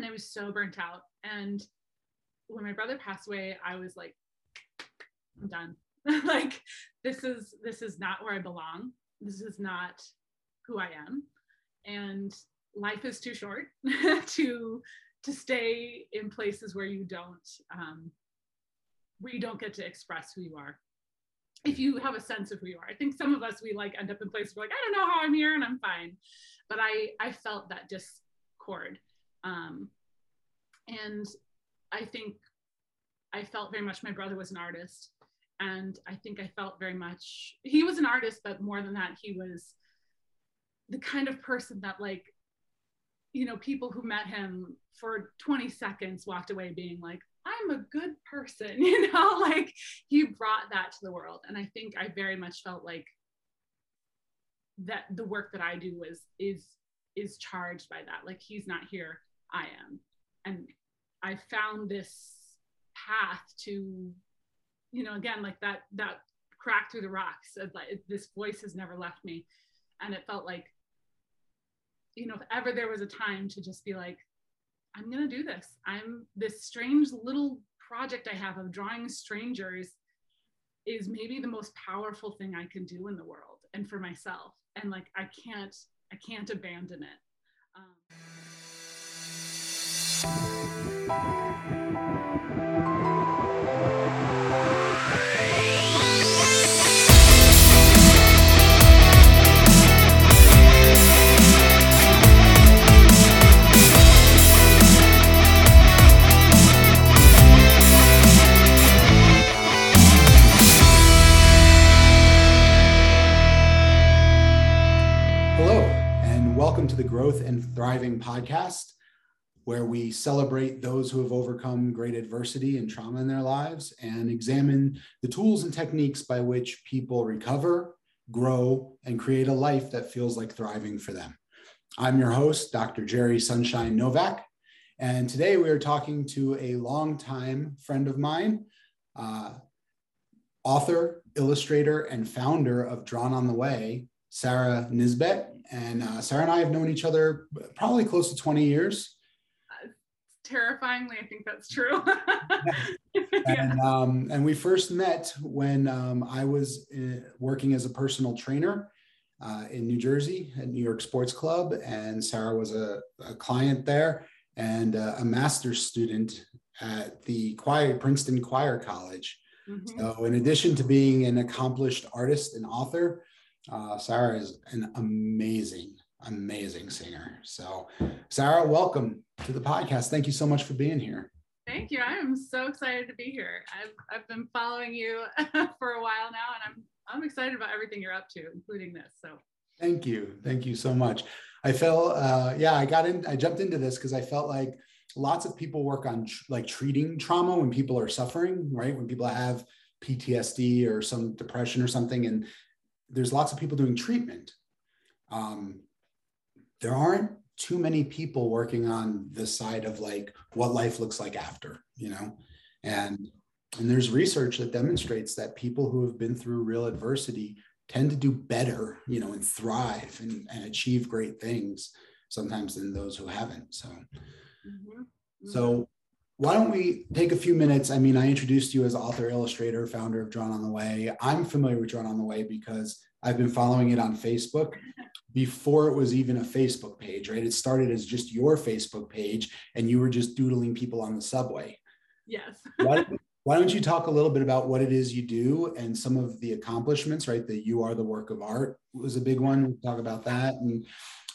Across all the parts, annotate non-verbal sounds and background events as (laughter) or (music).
and I was so burnt out. And when my brother passed away, I was like, I'm done. (laughs) like this is this is not where I belong. This is not who I am. And life is too short (laughs) to to stay in places where you don't um, where you don't get to express who you are if you have a sense of who you are i think some of us we like end up in places where like i don't know how i'm here and i'm fine but i i felt that discord um, and i think i felt very much my brother was an artist. And i think i felt very much he was an artist but more than that he was the kind of person that like you know people who met him for 20 seconds walked away being like i'm a good person (laughs) you know like he brought that to the world. And i think i very much felt like that the work that i do was is is charged by that. Like he's not here i am. And i found this path to you know again like that that crack through the rocks this voice has never left me. And it felt like you know if ever there was a time to just be like i'm going to do this. I'm this strange little project i have of drawing strangers is maybe the most powerful thing i can do in the world and for myself. And like i can't i can't abandon it. Um. Welcome to the Growth and Thriving podcast, where we celebrate those who have overcome great adversity and trauma in their lives and examine the tools and techniques by which people recover, grow, and create a life that feels like thriving for them. I'm your host, Dr. Jerry Sunshine Novak, and today we are talking to a longtime friend of mine, uh, author, illustrator, and founder of Drawn on the Way, Sarah Nisbett. And uh, Sarah and I have known each other probably close to 20 years. Terrifyingly, I think that's true. (laughs) and, um, and we first met when um, I was uh, working as a personal trainer uh, in New Jersey at New York Sports Club. And Sarah was a, a client there and uh, a master's student at the choir, Princeton Choir College. Mm-hmm. So, in addition to being an accomplished artist and author, uh, Sarah is an amazing, amazing singer. So, Sarah, welcome to the podcast. Thank you so much for being here. Thank you. I am so excited to be here. I've, I've been following you (laughs) for a while now, and I'm I'm excited about everything you're up to, including this. So, thank you, thank you so much. I felt, uh, yeah, I got in, I jumped into this because I felt like lots of people work on tr- like treating trauma when people are suffering, right? When people have PTSD or some depression or something, and there's lots of people doing treatment. Um, there aren't too many people working on the side of like what life looks like after, you know, and and there's research that demonstrates that people who have been through real adversity tend to do better, you know, and thrive and, and achieve great things sometimes than those who haven't. So, mm-hmm. Mm-hmm. so why don't we take a few minutes? I mean, I introduced you as author, illustrator, founder of Drawn on the Way. I'm familiar with Drawn on the Way because I've been following it on Facebook (laughs) before it was even a Facebook page, right? It started as just your Facebook page and you were just doodling people on the subway. Yes. (laughs) why, why don't you talk a little bit about what it is you do and some of the accomplishments, right? That you are the work of art was a big one. We'll talk about that and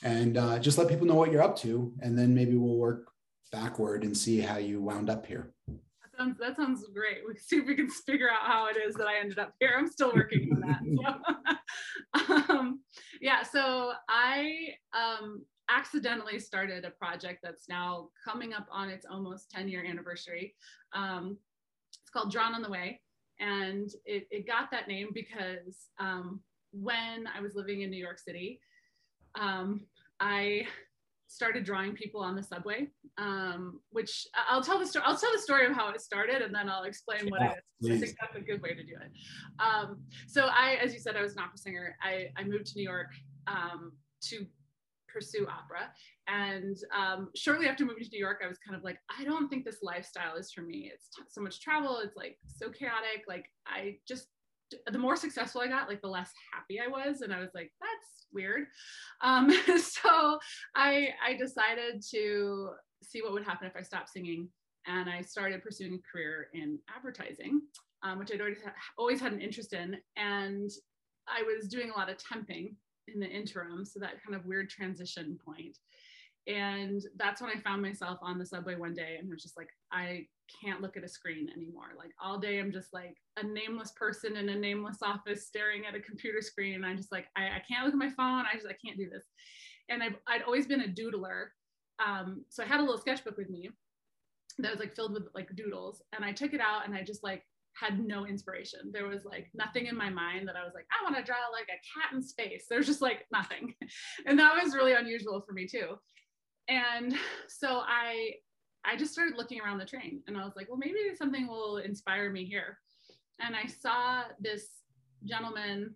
and uh, just let people know what you're up to, and then maybe we'll work backward and see how you wound up here. Sounds, that sounds great. We see if we can figure out how it is that I ended up here. I'm still working on that. So. (laughs) um, yeah, so I um, accidentally started a project that's now coming up on its almost 10 year anniversary. Um, it's called Drawn on the Way. And it, it got that name because um, when I was living in New York City, um, I started drawing people on the subway, um, which I'll tell the story. I'll tell the story of how it started, and then I'll explain what yeah, it is. Please. I think that's a good way to do it. Um, so I, as you said, I was an opera singer. I, I moved to New York um, to pursue opera. And um, shortly after moving to New York, I was kind of like, I don't think this lifestyle is for me. It's so much travel. It's like so chaotic. Like I just, the more successful I got, like the less happy I was. And I was like, that's weird. Um, (laughs) so I, I decided to see what would happen if I stopped singing. And I started pursuing a career in advertising, um, which I'd always, always had an interest in. And I was doing a lot of temping in the interim. So that kind of weird transition point. And that's when I found myself on the subway one day and I was just like, I can't look at a screen anymore. Like all day, I'm just like a nameless person in a nameless office staring at a computer screen. And I'm just like, I, I can't look at my phone. I just, I can't do this. And I've, I'd always been a doodler. Um, so I had a little sketchbook with me that was like filled with like doodles. And I took it out and I just like had no inspiration. There was like nothing in my mind that I was like, I want to draw like a cat in space. There's just like nothing. (laughs) And that was really unusual for me too. And so I I just started looking around the train and I was like, well, maybe something will inspire me here. And I saw this gentleman,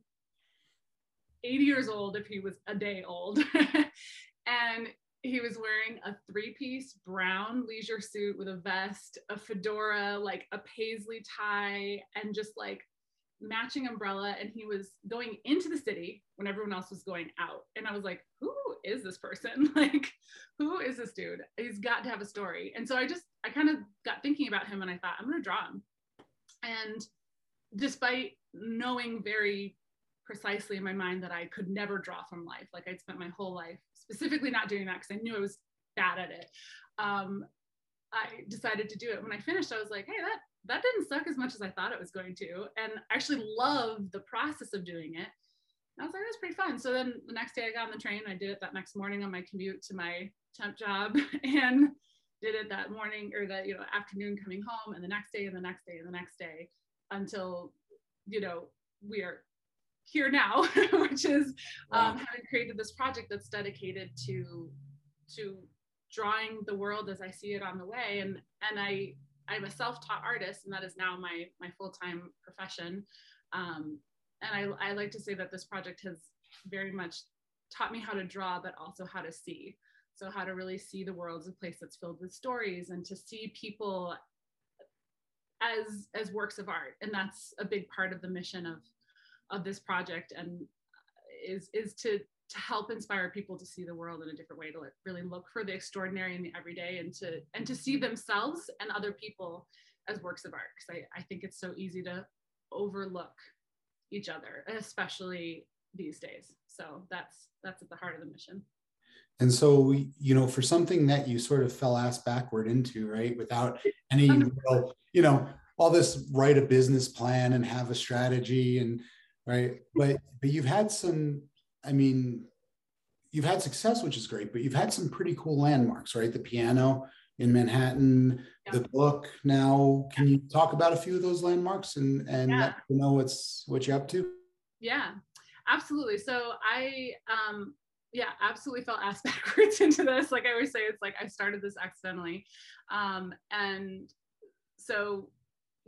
80 years old if he was a day old. (laughs) and he was wearing a three-piece brown leisure suit with a vest, a fedora, like a paisley tie, and just like matching umbrella. And he was going into the city when everyone else was going out. And I was like, who is this person? (laughs) like, who is this dude? He's got to have a story. And so I just, I kind of got thinking about him and I thought, I'm going to draw him. And despite knowing very precisely in my mind that I could never draw from life, like I'd spent my whole life specifically not doing that because I knew I was bad at it. Um, I decided to do it. When I finished, I was like, hey, that that didn't suck as much as I thought it was going to, and I actually loved the process of doing it. And I was like, that's pretty fun. So then the next day, I got on the train. I did it that next morning on my commute to my temp job, (laughs) and did it that morning or that you know afternoon coming home, and the next day, and the next day, and the next day, until you know we are here now, (laughs) which is um, having created this project that's dedicated to to drawing the world as I see it on the way. And and I I'm a self-taught artist, and that is now my my full-time profession. Um, and I, I like to say that this project has very much taught me how to draw, but also how to see. So how to really see the world as a place that's filled with stories, and to see people as as works of art. And that's a big part of the mission of of this project and is is to to help inspire people to see the world in a different way to really look for the extraordinary in the everyday and to and to see themselves and other people as works of art because I, I think it's so easy to overlook each other especially these days so that's that's at the heart of the mission and so you know for something that you sort of fell ass backward into right without any um, real you know all this write a business plan and have a strategy and right? But but you've had some, I mean, you've had success, which is great, but you've had some pretty cool landmarks, right? The piano in Manhattan, yeah. the book. Now, can you talk about a few of those landmarks and and yeah. let you know what's what you're up to? Yeah, absolutely. So I um yeah, absolutely fell ass (laughs) backwards into this. Like I always say, it's like I started this accidentally. Um, and so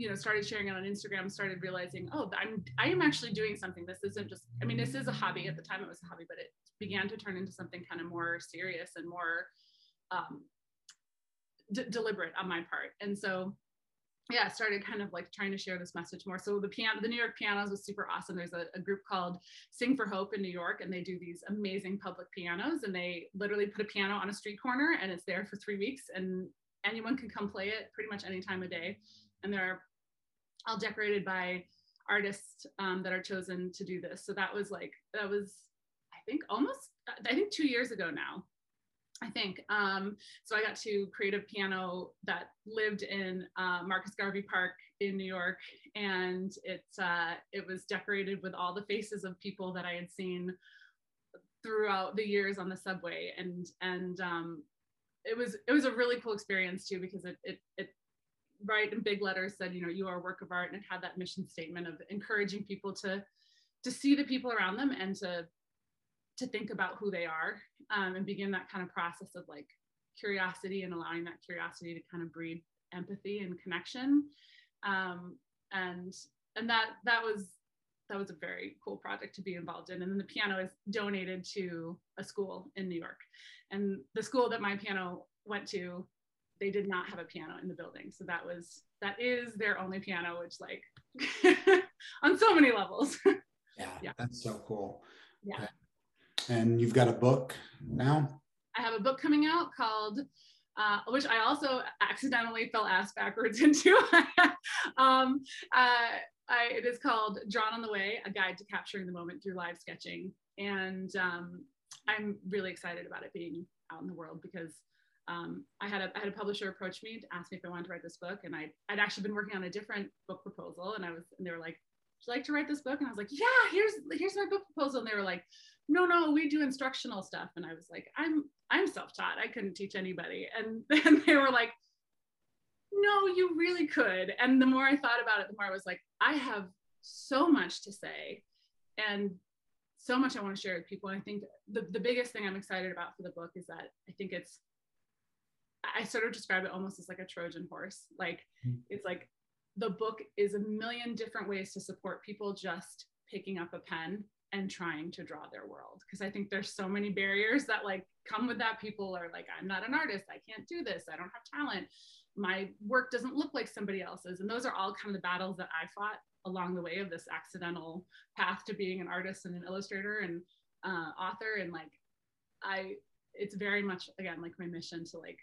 you know started sharing it on instagram started realizing oh i'm i am actually doing something this isn't just i mean this is a hobby at the time it was a hobby but it began to turn into something kind of more serious and more um, d- deliberate on my part and so yeah, started kind of like trying to share this message more. So the piano, the New York pianos was super awesome. There's a, a, group called Sing for Hope in New York, and they do these amazing public pianos. And they literally put a piano on a street corner, and it's there for three weeks, and anyone can come play it pretty much any time of day. And there are all decorated by artists um, that are chosen to do this. So that was like, that was, I think almost, I think two years ago now. I think. Um, so I got to create a piano that lived in uh, Marcus Garvey Park in New York, and it's uh, it was decorated with all the faces of people that I had seen throughout the years on the subway, and and um, it was it was a really cool experience too because it it it write in big letters said, you know, you are a work of art and it had that mission statement of encouraging people to to see the people around them and to to think about who they are um, and begin that kind of process of like curiosity and allowing that curiosity to kind of breed empathy and connection um, and and that that was that was a very cool project to be involved in. And then the piano is donated to a school in New York. And the school that my piano went to, they did not have a piano in the building. So that was, that is their only piano, which like (laughs) on so many levels. (laughs) yeah, yeah, that's so cool. Yeah. And you've got a book now? I have a book coming out called uh, which I also accidentally fell ass backwards (laughs) into. um, uh, I, it is called Drawn on the Way, a guide to capturing the moment through live sketching. And um, I'm really excited about it being out in the world because um, I, had a, I had a publisher approach me to ask me if I wanted to write this book. And I, I'd actually been working on a different book proposal. And I was, and they were like, would you like to write this book? And I was like, yeah, here's, here's my book proposal. And they were like, no, no, we do instructional stuff. And I was like, I'm, I'm self-taught. I couldn't teach anybody. And (laughs) then they were like, no, you really could. And the more I thought about it, the more I was like, I have so much to say and so much I want to share with people. And I think the, the biggest thing I'm excited about for the book is that I think it's, I sort of describe it almost as like a Trojan horse. Like, mm-hmm. it's like the book is a million different ways to support people just picking up a pen and trying to draw their world. Because i think there's so many barriers that like come with that. People are like i'm not an artist. I can't do this. I don't have talent. My work doesn't look like somebody else's. And those are all kind of the battles that i fought along the way of this accidental path to being an artist and an illustrator and uh, author. And like i it's very much again like my mission to like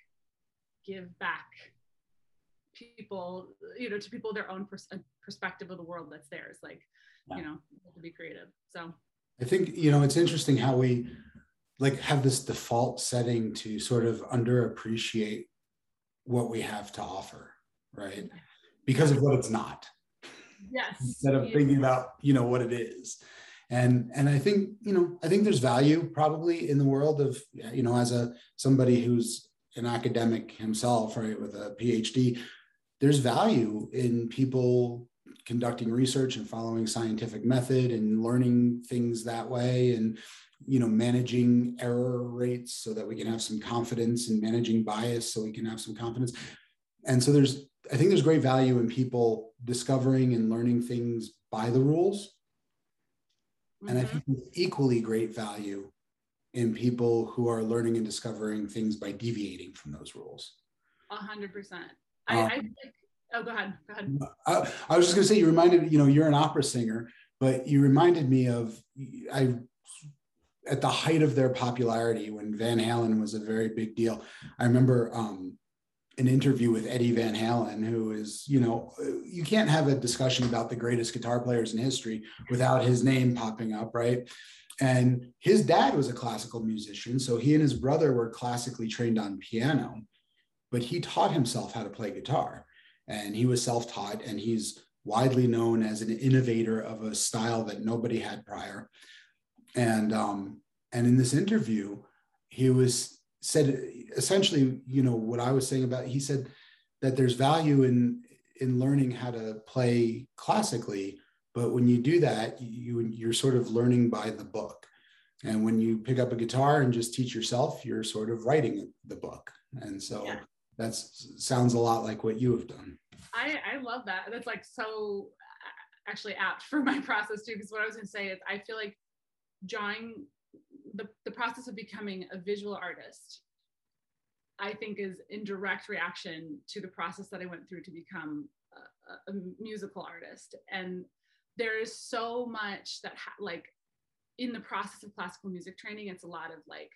give back people you know to people their own pers- perspective of the world that's theirs like yeah. you know to be creative. So i think you know it's interesting how we like have this default setting to sort of underappreciate what we have to offer right? Because of what it's not. Yes. Instead of thinking about you know what it is. And and i think you know i think there's value probably in the world of you know as a somebody who's an academic himself right with a phd there's value in people conducting research and following scientific method and learning things that way and you know managing error rates so that we can have some confidence and managing bias so we can have some confidence and so there's i think there's great value in people discovering and learning things by the rules mm-hmm. and i mm-hmm. think equally great value in people who are learning and discovering things by deviating from those rules a hundred percent I, um, I like Oh, go ahead. Go ahead. I, I was just going to say, you reminded, you know, you're an opera singer, but you reminded me of, I, at the height of their popularity when Van Halen was a very big deal. I remember um, an interview with Eddie Van Halen, who is, you know, you can't have a discussion about the greatest guitar players in history without his name popping up, right? And his dad was a classical musician. So he and his brother were classically trained on piano, but he taught himself how to play guitar and he was self-taught and he's widely known as an innovator of a style that nobody had prior and um, and in this interview he was said essentially you know what i was saying about he said that there's value in in learning how to play classically but when you do that you you're sort of learning by the book and when you pick up a guitar and just teach yourself you're sort of writing the book and so yeah that sounds a lot like what you have done. I, I love that. That's like so actually apt for my (laughs) process too. Because what I was going to say is, I feel like drawing the, the process of becoming a visual artist, I think is in direct reaction to the process that I went through to become a, a musical artist. And there is so much that, ha- like, in the process of classical music training, it's a lot of like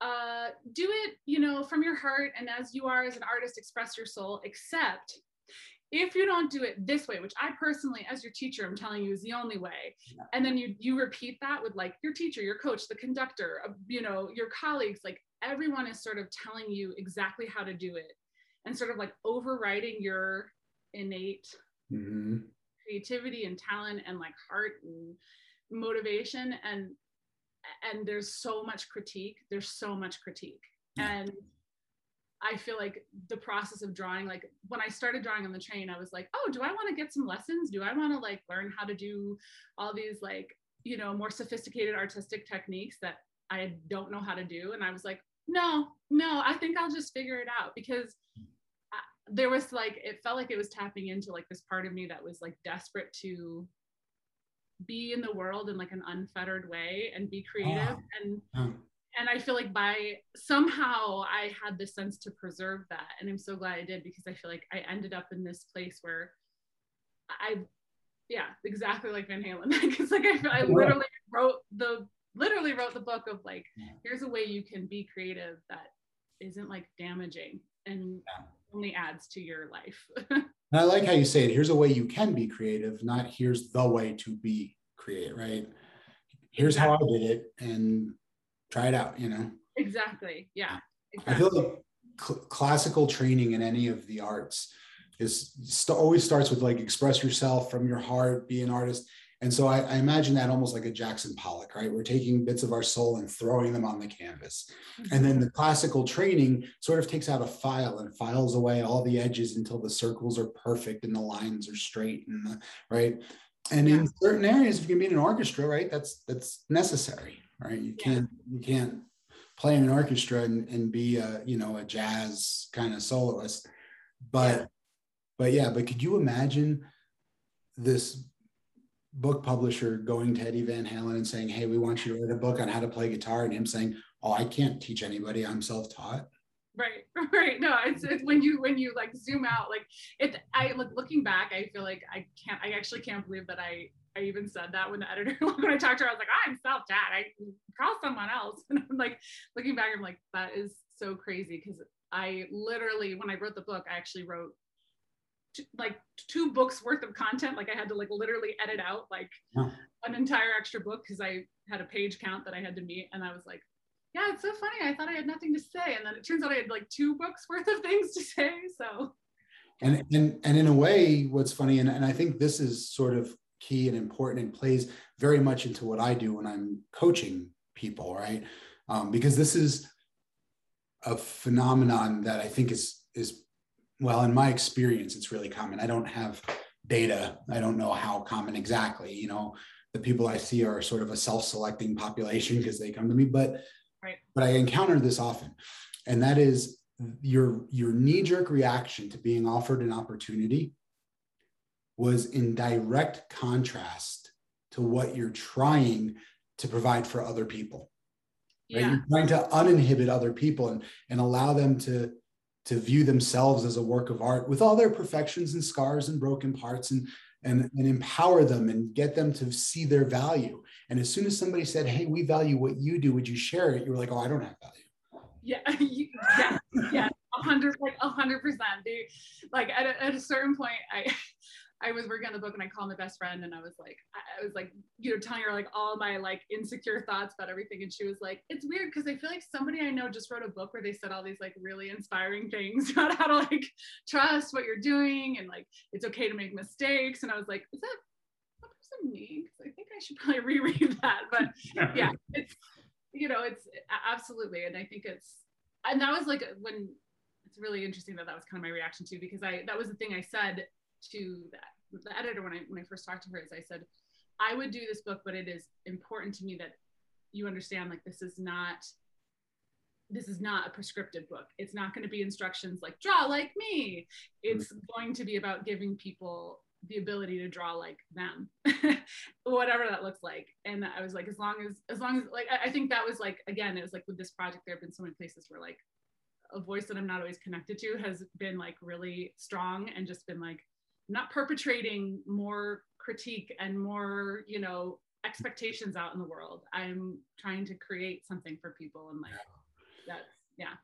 uh, do it, you know, from your heart and as you are as an artist, express your soul, except if you don't do it this way which i personally as your teacher i'm telling you is the only way and then you you repeat that with like your teacher your coach the conductor uh, you know your colleagues like everyone is sort of telling you exactly how to do it and sort of like overriding your innate mm-hmm. Creativity and talent and like heart and motivation and and there's so much critique there's so much critique. Yeah. and i feel like the process of drawing like when i started drawing on the train i was like oh do i want to get some lessons? Do i want to like learn how to do all these like you know more sophisticated artistic techniques that i don't know how to do? And i was like no no i think i'll just figure it out. Because there was like it felt like it was tapping into like this part of me that was like desperate to be in the world in like an unfettered way and be creative Oh. and Oh. and I feel like by somehow I had this sense to preserve that. And I'm so glad I did because I feel like I ended up in this place where I, yeah, exactly like Van Halen. (laughs) Because like I, I literally wrote the, literally wrote the book of like, Yeah. here's a way you can be creative that isn't like damaging and Yeah. Only adds to your life. (laughs) And I like how you say it. Here's a way you can be creative, not here's the way to be creative, right? Here's how I did it and try it out, you know? exactly. Yeah. I feel like cl- classical training in any of the arts is st- always starts with like express yourself from your heart, be an artist. And so I, I imagine that almost like a Jackson Pollock, right? We're taking bits of our soul and throwing them on the canvas. And then mm-hmm. the classical training sort of takes out a file and files away all the edges until the circles are perfect and the lines are straight and the, right. And in certain areas, if you can be in an orchestra, right, that's that's necessary, right? You can't you can't play in an orchestra and, and be a you know a jazz kind of soloist. But Yeah. but yeah, but could you imagine this book publisher going to Eddie Van Halen and saying, Hey, we want you to write a book on how to play guitar, and him saying, Oh, I can't teach anybody, I'm self-taught. right (laughs) right. No it's, it's when you when you like zoom out like it i look looking back i feel like i can't i actually can't believe that i i even said that when the editor (laughs) when i talked to her i was like i'm self-taught. I call someone else. (laughs) And i'm like looking back i'm like that is so crazy because i literally when i wrote the book i actually wrote t- like two books worth of content like i had to like literally edit out like Yeah. an entire extra book because i had a page count that i had to meet and i was like yeah, it's so funny. I thought I had nothing to say. And then it turns out I had like two books (laughs) worth of things to say. So And and and in a way, what's funny, and, and I think this is sort of key and important and plays very much into what I do when I'm coaching people, right? Um, because this is a phenomenon that I think is is well, in my experience, it's really common. I don't have data. I don't know how common exactly. You know, the people I see are sort of a self-selecting population (laughs) because they come to me, but Right. but I encounter this often, and that is your your knee-jerk reaction to being offered an opportunity was in direct contrast to what you're trying to provide for other people right yeah, you're trying to uninhibit other people and, and allow them to to view themselves as a work of art with all their perfections and scars and broken parts and and, and empower them and get them to see their value. And as soon as somebody said hey we value what you do would you share it? you were like oh i don't have value. Yeah, (laughs) you- yeah, yeah, hundred, like hundred percent. Like at a, at a certain point, I I was working on the book and I called my best friend and I was like, I was like, you know, telling her like all my like insecure thoughts about everything, and she was like, it's weird because I feel like somebody I know just wrote a book where they said all these like really inspiring things (laughs) about how to like trust what you're doing and like it's okay to make mistakes, and I was like, is that that person me? 'Cause I think I should probably (laughs) reread that, but yeah. it's you know it's absolutely. And i think it's and that was like when it's really interesting that that was kind of my reaction too because i that was the thing i said to the, the editor when i when i first talked to her is i said i would do this book but it is important to me that you understand like this is not this is not a prescriptive book. It's not going to be instructions like draw like me. It's mm-hmm. going to be about giving people the ability to draw like them (laughs) whatever that looks like. And i was like as long as as long as like I, I think that was like again it was like with this project there have been so many places where like a voice that i'm not always connected to has been like really strong and just been like not perpetrating more critique and more you know expectations out in the world. I'm trying to create something for people and like that's yeah.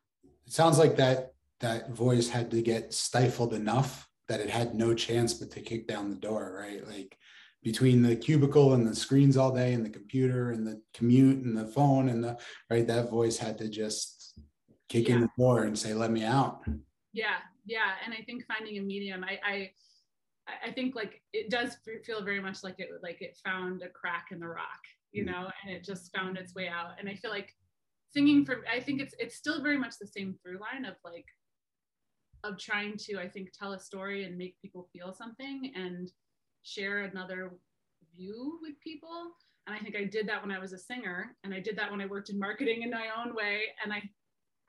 It sounds like that that voice had to get stifled enough that it had no chance but to kick down the door right? Like between the cubicle and the screens all day and the computer and the commute and the phone and the right? That voice had to just kick in the door and say let me out. Yeah yeah. And i think finding a medium i i I think like it does feel very much like it like it found a crack in the rock, you Mm. know, and it just found its way out. And I feel like singing for I think it's it's still very much the same through line of like of trying to I think tell a story and make people feel something and share another view with people. And I think I did that when I was a singer and I did that when I worked in marketing in my own way. And I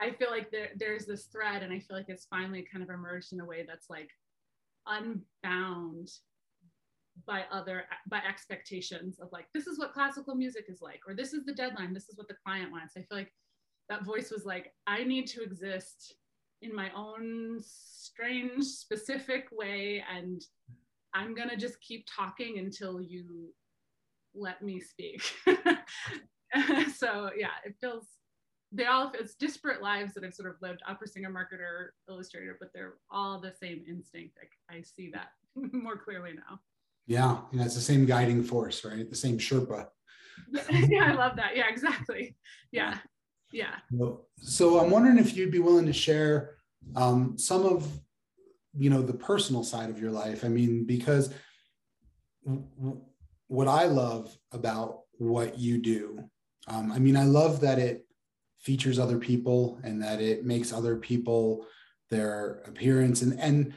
I feel like there, there's this thread and I feel like it's finally kind of emerged in a way that's like unbound by other by expectations of like this is what classical music is like or this is the deadline this is what the client wants. I feel like that voice was like i need to exist in my own strange specific way and i'm going to just keep talking until you let me speak. (laughs) So yeah it feels they all it's disparate lives that I've sort of lived opera singer marketer illustrator but they're all the same instinct. I, I see that (laughs) more clearly now. Yeah and that's the same guiding force right? The same sherpa. (laughs) Yeah i love that. Yeah exactly. Yeah yeah. So i'm wondering if you'd be willing to share um, some of you know the personal side of your life. I mean because what i love about what you do um, i mean i love that it features other people and that it makes other people their appearance. And and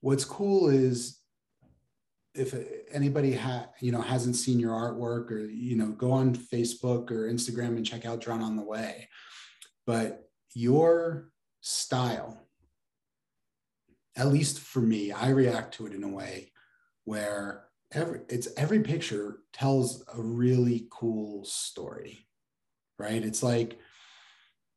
what's cool is if anybody ha, you know hasn't seen your artwork or you know go on facebook or instagram and check out drawn on the way. But your style at least for me i react to it in a way where every it's every picture tells a really cool story right? It's like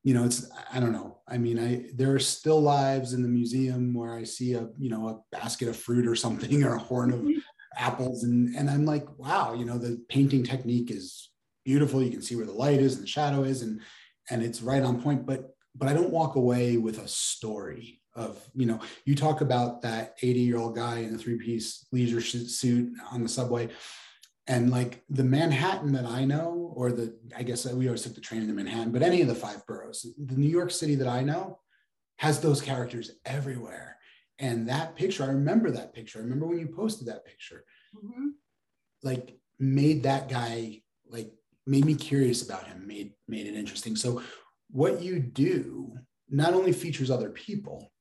you know it's i don't know. I mean i there are still lives in the museum where i see a you know a basket of fruit or something or a horn of mm-hmm. apples and and i'm like wow you know the painting technique is beautiful. You can see where the light is and the shadow is and and it's right on point. But but i don't walk away with a story of you know you talk about that 80 year old guy in a three piece leisure suit on the subway and like the Manhattan that I know, or the, I guess we always took the train into Manhattan, but any of the five boroughs, the New York City that I know has those characters everywhere. And that picture, I remember that picture. I remember when you posted that picture, mm-hmm. like made that guy, like made me curious about him, made, made it interesting. So what you do not only features other people,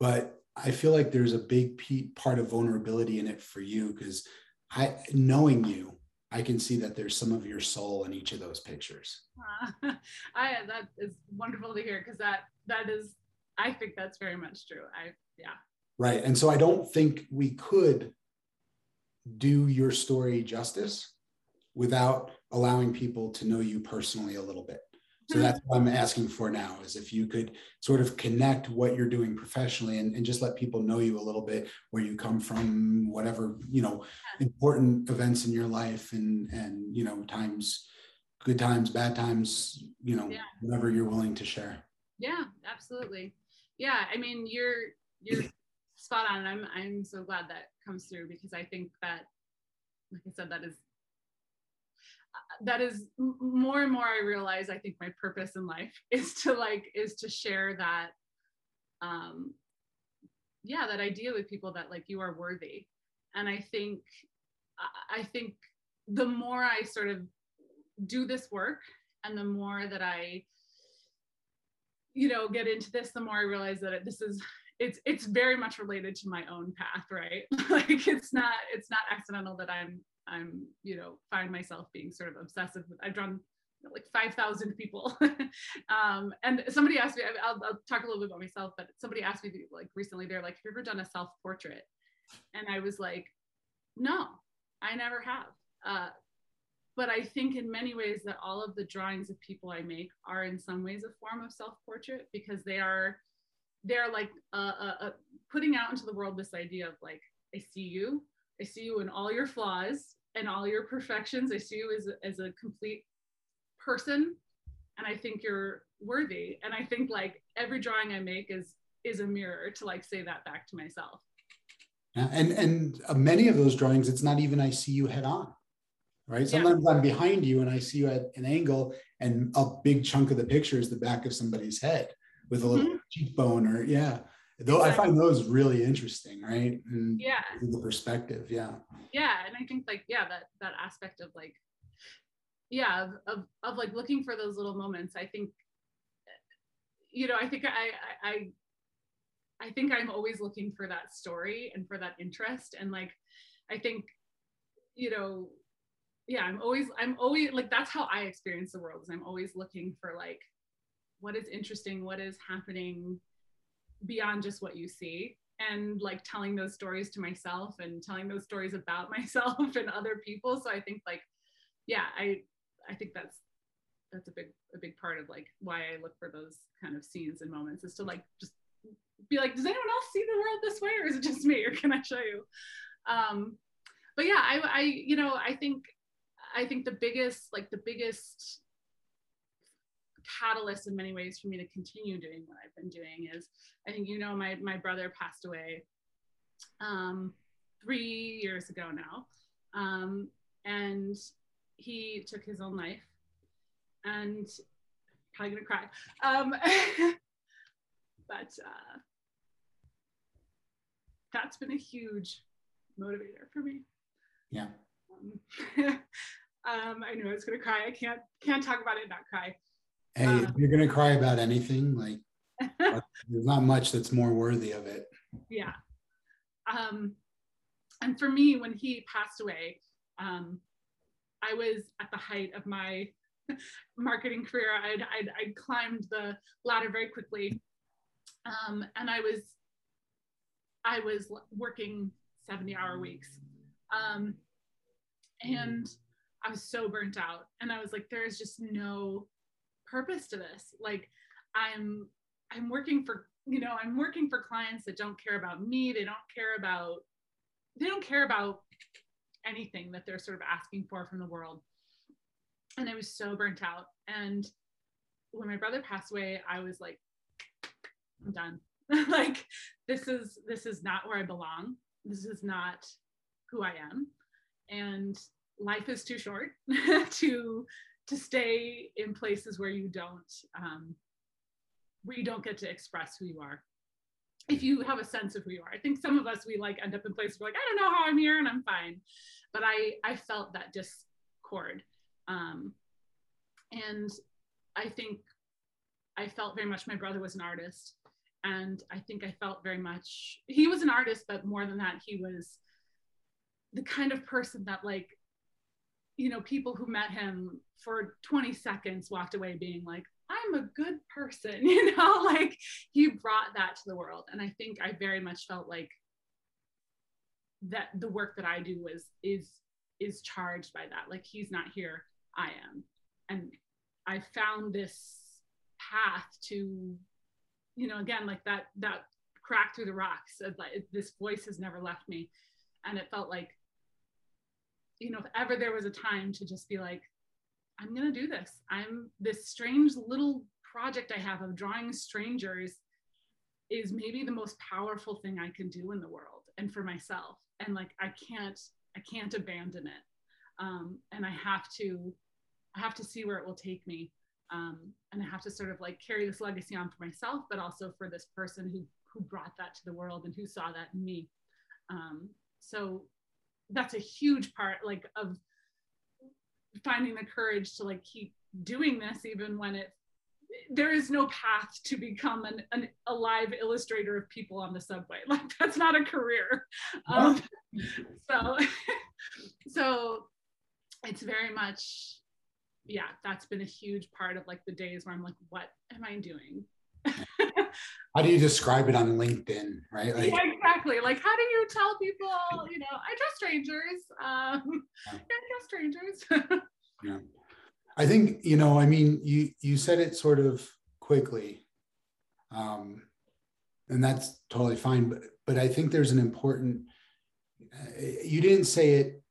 but I feel like there's a big part of vulnerability in it for you because I knowing you, I can see that there's some of your soul in each of those pictures. Uh, (laughs) I that is wonderful to hear because that that is I think that's very much true. I yeah. Right. And so I don't think we could do your story justice without allowing people to know you personally a little bit. So that's what I'm asking for now is if you could sort of connect what you're doing professionally and, and just let people know you a little bit, where you come from, whatever, you know, important events in your life and and you know, times, good times, bad times, you know, yeah. whatever you're willing to share. Yeah, absolutely. Yeah. I mean, you're you're spot on. I'm I'm so glad that comes through because I think that like I said, that is that is more and more I realize I think my purpose in life (laughs) is to like is to share that um yeah that idea with people that like you are worthy. And I think I think the more I sort of do this work and the more that I you know get into this the more I realize that it, this is it's it's very much related to my own path right? (laughs) Like it's not it's not accidental that I'm I'm, you know, find myself being sort of obsessive with, I've drawn like 5,000 people. (laughs) um, and somebody asked me, I'll, I'll, talk a little bit about myself, but somebody asked me like recently, they're like, have you ever done a self-portrait? And I was like, no, I never have. Uh, but I think in many ways that all of the drawings of people I make are in some ways a form of self-portrait because they are, they're like uh, uh, uh, putting out into the world this idea of like, I see you, I see you in all your flaws and all your perfections. I see you as a, as a complete person, and I think you're worthy. And I think like every drawing I make is is a mirror to like say that back to myself. And and uh, many of those drawings, it's not even I see you head on, right? Sometimes yeah. I'm behind you and I see you at an angle, and a big chunk of the picture is the back of somebody's head with a little mm-hmm. cheekbone, or yeah. Though. I find those really interesting, right? And yeah. The perspective, yeah. Yeah, and I think like yeah, that that aspect of like yeah, of, of, of like looking for those little moments. I think you know, I think I I I think I'm always looking for that story and for that interest and like I think you know yeah, I'm always I'm always like that's how I experience the world is I'm always looking for like what is interesting, what is happening beyond just what you see and like telling those stories to myself and telling those stories about (laughs) myself and other people. So i think like yeah i i think that's that's a big a big part of like why i look for those kind of scenes and moments is to like just be like does anyone else see the world this way or is it just me or can i show you? Um but yeah i i you know i think i think the biggest like the biggest catalyst in many ways for me to continue doing what I've been doing is I think you know my my brother passed away um, three years ago now, um, and he took his own life, and probably gonna cry, um, (laughs) but uh, that's been a huge motivator for me. Yeah. Um, (laughs) um, I knew I was gonna cry. I can't can't talk about it and not cry hey, uh, if you're gonna cry about anything, like (laughs) there's not much that's more worthy of it. Yeah. Um, and for me, when he passed away, um, I was at the height of my (laughs) marketing career. I'd, I'd, I'd, climbed the ladder very quickly. Um, and I was, I was working 70 hour weeks. Um, and I was so burnt out. And I was like, there is just no purpose to this like i'm i'm working for you know i'm working for clients that don't care about me. They don't care about they don't care about anything that they're sort of asking for from the world. And i was so burnt out. And when my brother passed away i was like i'm done. (laughs) Like this is this is not where i belong. This is not who i am. And life is too short (laughs) to to stay in places where you don't um, where you don't get to express who you are. If you have a sense of who you are. I think some of us we like end up in places where like i don't know how i'm here and i'm fine. But i i felt that discord. Um, and i think i felt very much my brother was an artist. And i think i felt very much he was an artist but more than that he was the kind of person that like you know, people who met him for 20 seconds walked away being like, I'm a good person, (laughs) you know, like he brought that to the world. And I think I very much felt like that the work that I do was is is charged by that. Like he's not here, I am. And I found this path to, you know, again, like that that crack through the rocks. Like this voice has never left me. And it felt like you know, if ever there was a time to just be like, I'm going to do this. I'm this strange little project I have of drawing strangers is maybe the most powerful thing I can do in the world and for myself. And like, I can't, I can't abandon it. Um, and I have to, I have to see where it will take me. Um, and I have to sort of like carry this legacy on for myself, but also for this person who, who brought that to the world and who saw that in me. Um, so that's a huge part like of finding the courage to like keep doing this even when it there is no path to become an, an a live illustrator of people on the subway. (laughs) Like that's not a career. Um, (laughs) so (laughs) so it's very much yeah that's been a huge part of like the days where i'm like what am i doing? How do you describe it on LinkedIn, right? Like, yeah, exactly. Like, how do you tell people, you know, I trust strangers. Um, yeah. (laughs) I trust strangers. yeah. (laughs) I think, you know, I mean, you, you said it sort of quickly. Um, and that's totally fine. But, but I think there's an important, uh, you didn't say it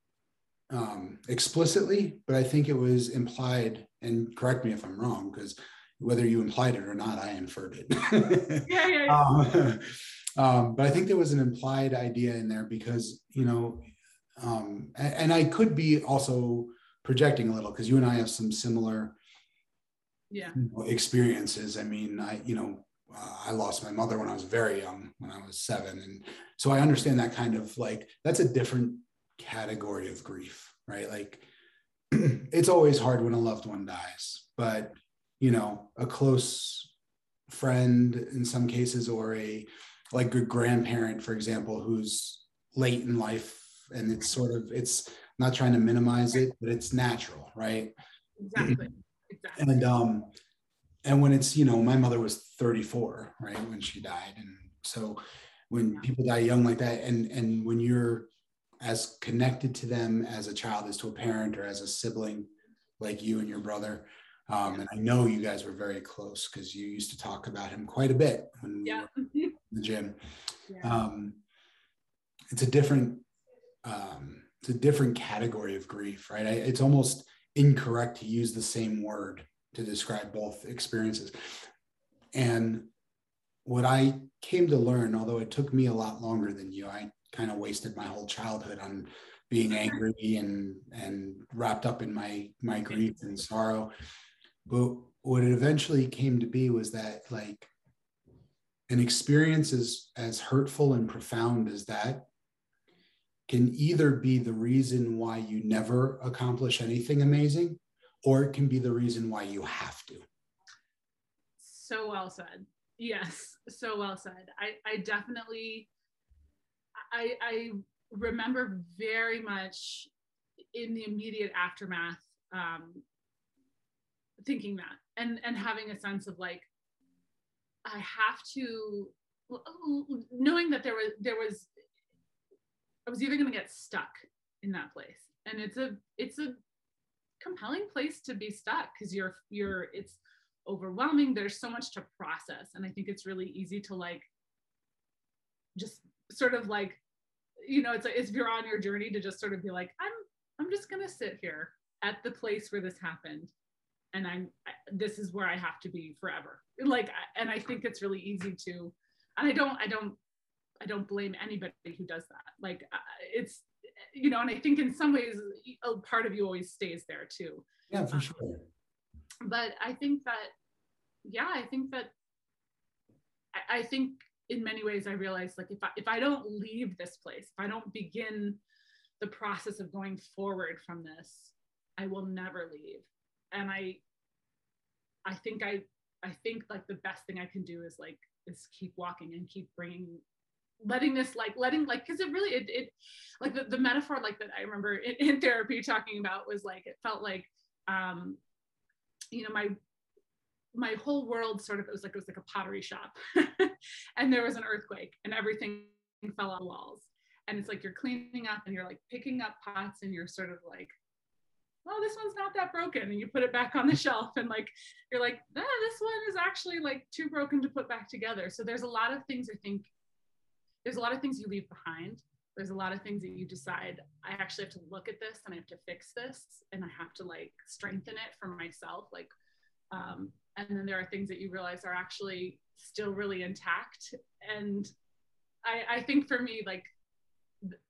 um, explicitly, but I think it was implied, and correct me if I'm wrong, because whether you implied it or not, I inferred it. yeah, yeah, yeah. (laughs) Um, um, but I think there was an implied idea in there because, you know, um, and, and, I could be also projecting a little because you and I have some similar yeah. You know, experiences. I mean, I, you know, uh, I lost my mother when I was very young, when I was seven. And so I understand that kind of like, that's a different category of grief, right? Like, (clears throat) it's always hard when a loved one dies, but you know a close friend in some cases or a like a grandparent for example who's late in life and it's sort of it's not trying to minimize it but it's natural right? Exactly. Exactly. And um and when it's you know my mother was 34 right when she died. And so when Yeah. people die young like that and and when you're as connected to them as a child as to a parent or as a sibling like you and your brother um, and i know you guys were very close because you used to talk about him quite a bit when we Yeah. were in the gym. (laughs) Yeah. um, it's a different um, it's a different category of grief right? I, it's almost incorrect to use the same word to describe both experiences. And what i came to learn although it took me a lot longer than you i kind of wasted my whole childhood on being (laughs) angry and and wrapped up in my my grief and sorrow but what it eventually came to be was that like an experience as as hurtful and profound as that can either be the reason why you never accomplish anything amazing or it can be the reason why you have to. So well said. Yes so well said. I i definitely i i remember very much in the immediate aftermath um thinking that and and having a sense of like i have to knowing that there was there was i was either going to get stuck in that place. And it's a it's a compelling place to be stuck because you're you're it's overwhelming. There's so much to process. And i think it's really easy to like just sort of like you know it's like if you're on your journey to just sort of be like i'm i'm just going to sit here at the place where this happened and i'm I, this is where i have to be forever. Like and i think it's really easy to and i don't i don't i don't blame anybody who does that. Like uh, it's you know and i think in some ways a part of you always stays there too. Yeah for um, sure. but I think that, yeah, I think that, I, I, think in many ways I realized like if I if I don't leave this place, if I don't begin the process of going forward from this, I will never leave. And I, I think I, I think like the best thing I can do is like is keep walking and keep bringing letting this like letting like because it really it, it like the, the metaphor like that i remember in, in therapy talking about was like it felt like um you know my my whole world sort of it was like it was like a pottery shop. (laughs) And there was an earthquake and everything fell on walls. And it's like you're cleaning up and you're like picking up pots and you're sort of like oh this one's not that broken and you put it back on the shelf and like you're like ah, this one is actually like too broken to put back together. So there's a lot of things i think there's a lot of things you leave behind. There's a lot of things that you decide i actually have to look at this and i have to fix this and i have to like strengthen it for myself like um, and then there are things that you realize are actually still really intact. And i i think for me like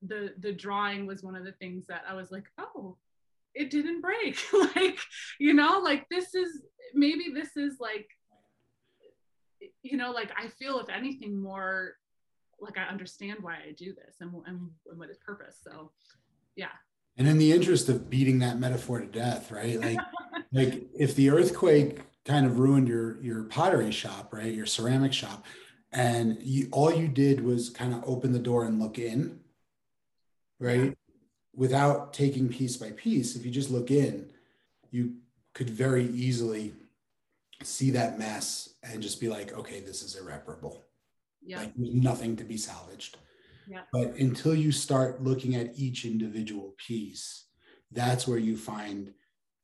the the drawing was one of the things that i was like oh it didn't break (laughs) like you know like this is maybe this is like you know like i feel if anything more like I understand why I do this and, and, and what is purpose. So yeah. And in the interest of beating that metaphor to death, right? Like, (laughs) like if the earthquake kind of ruined your your pottery shop, right? Your ceramic shop, and you all you did was kind of open the door and look in, right? Without taking piece by piece, if you just look in, you could very easily see that mess and just be like, okay, this is irreparable yeah. Like there's nothing to be salvaged. Yeah. But until you start looking at each individual piece, that's where you find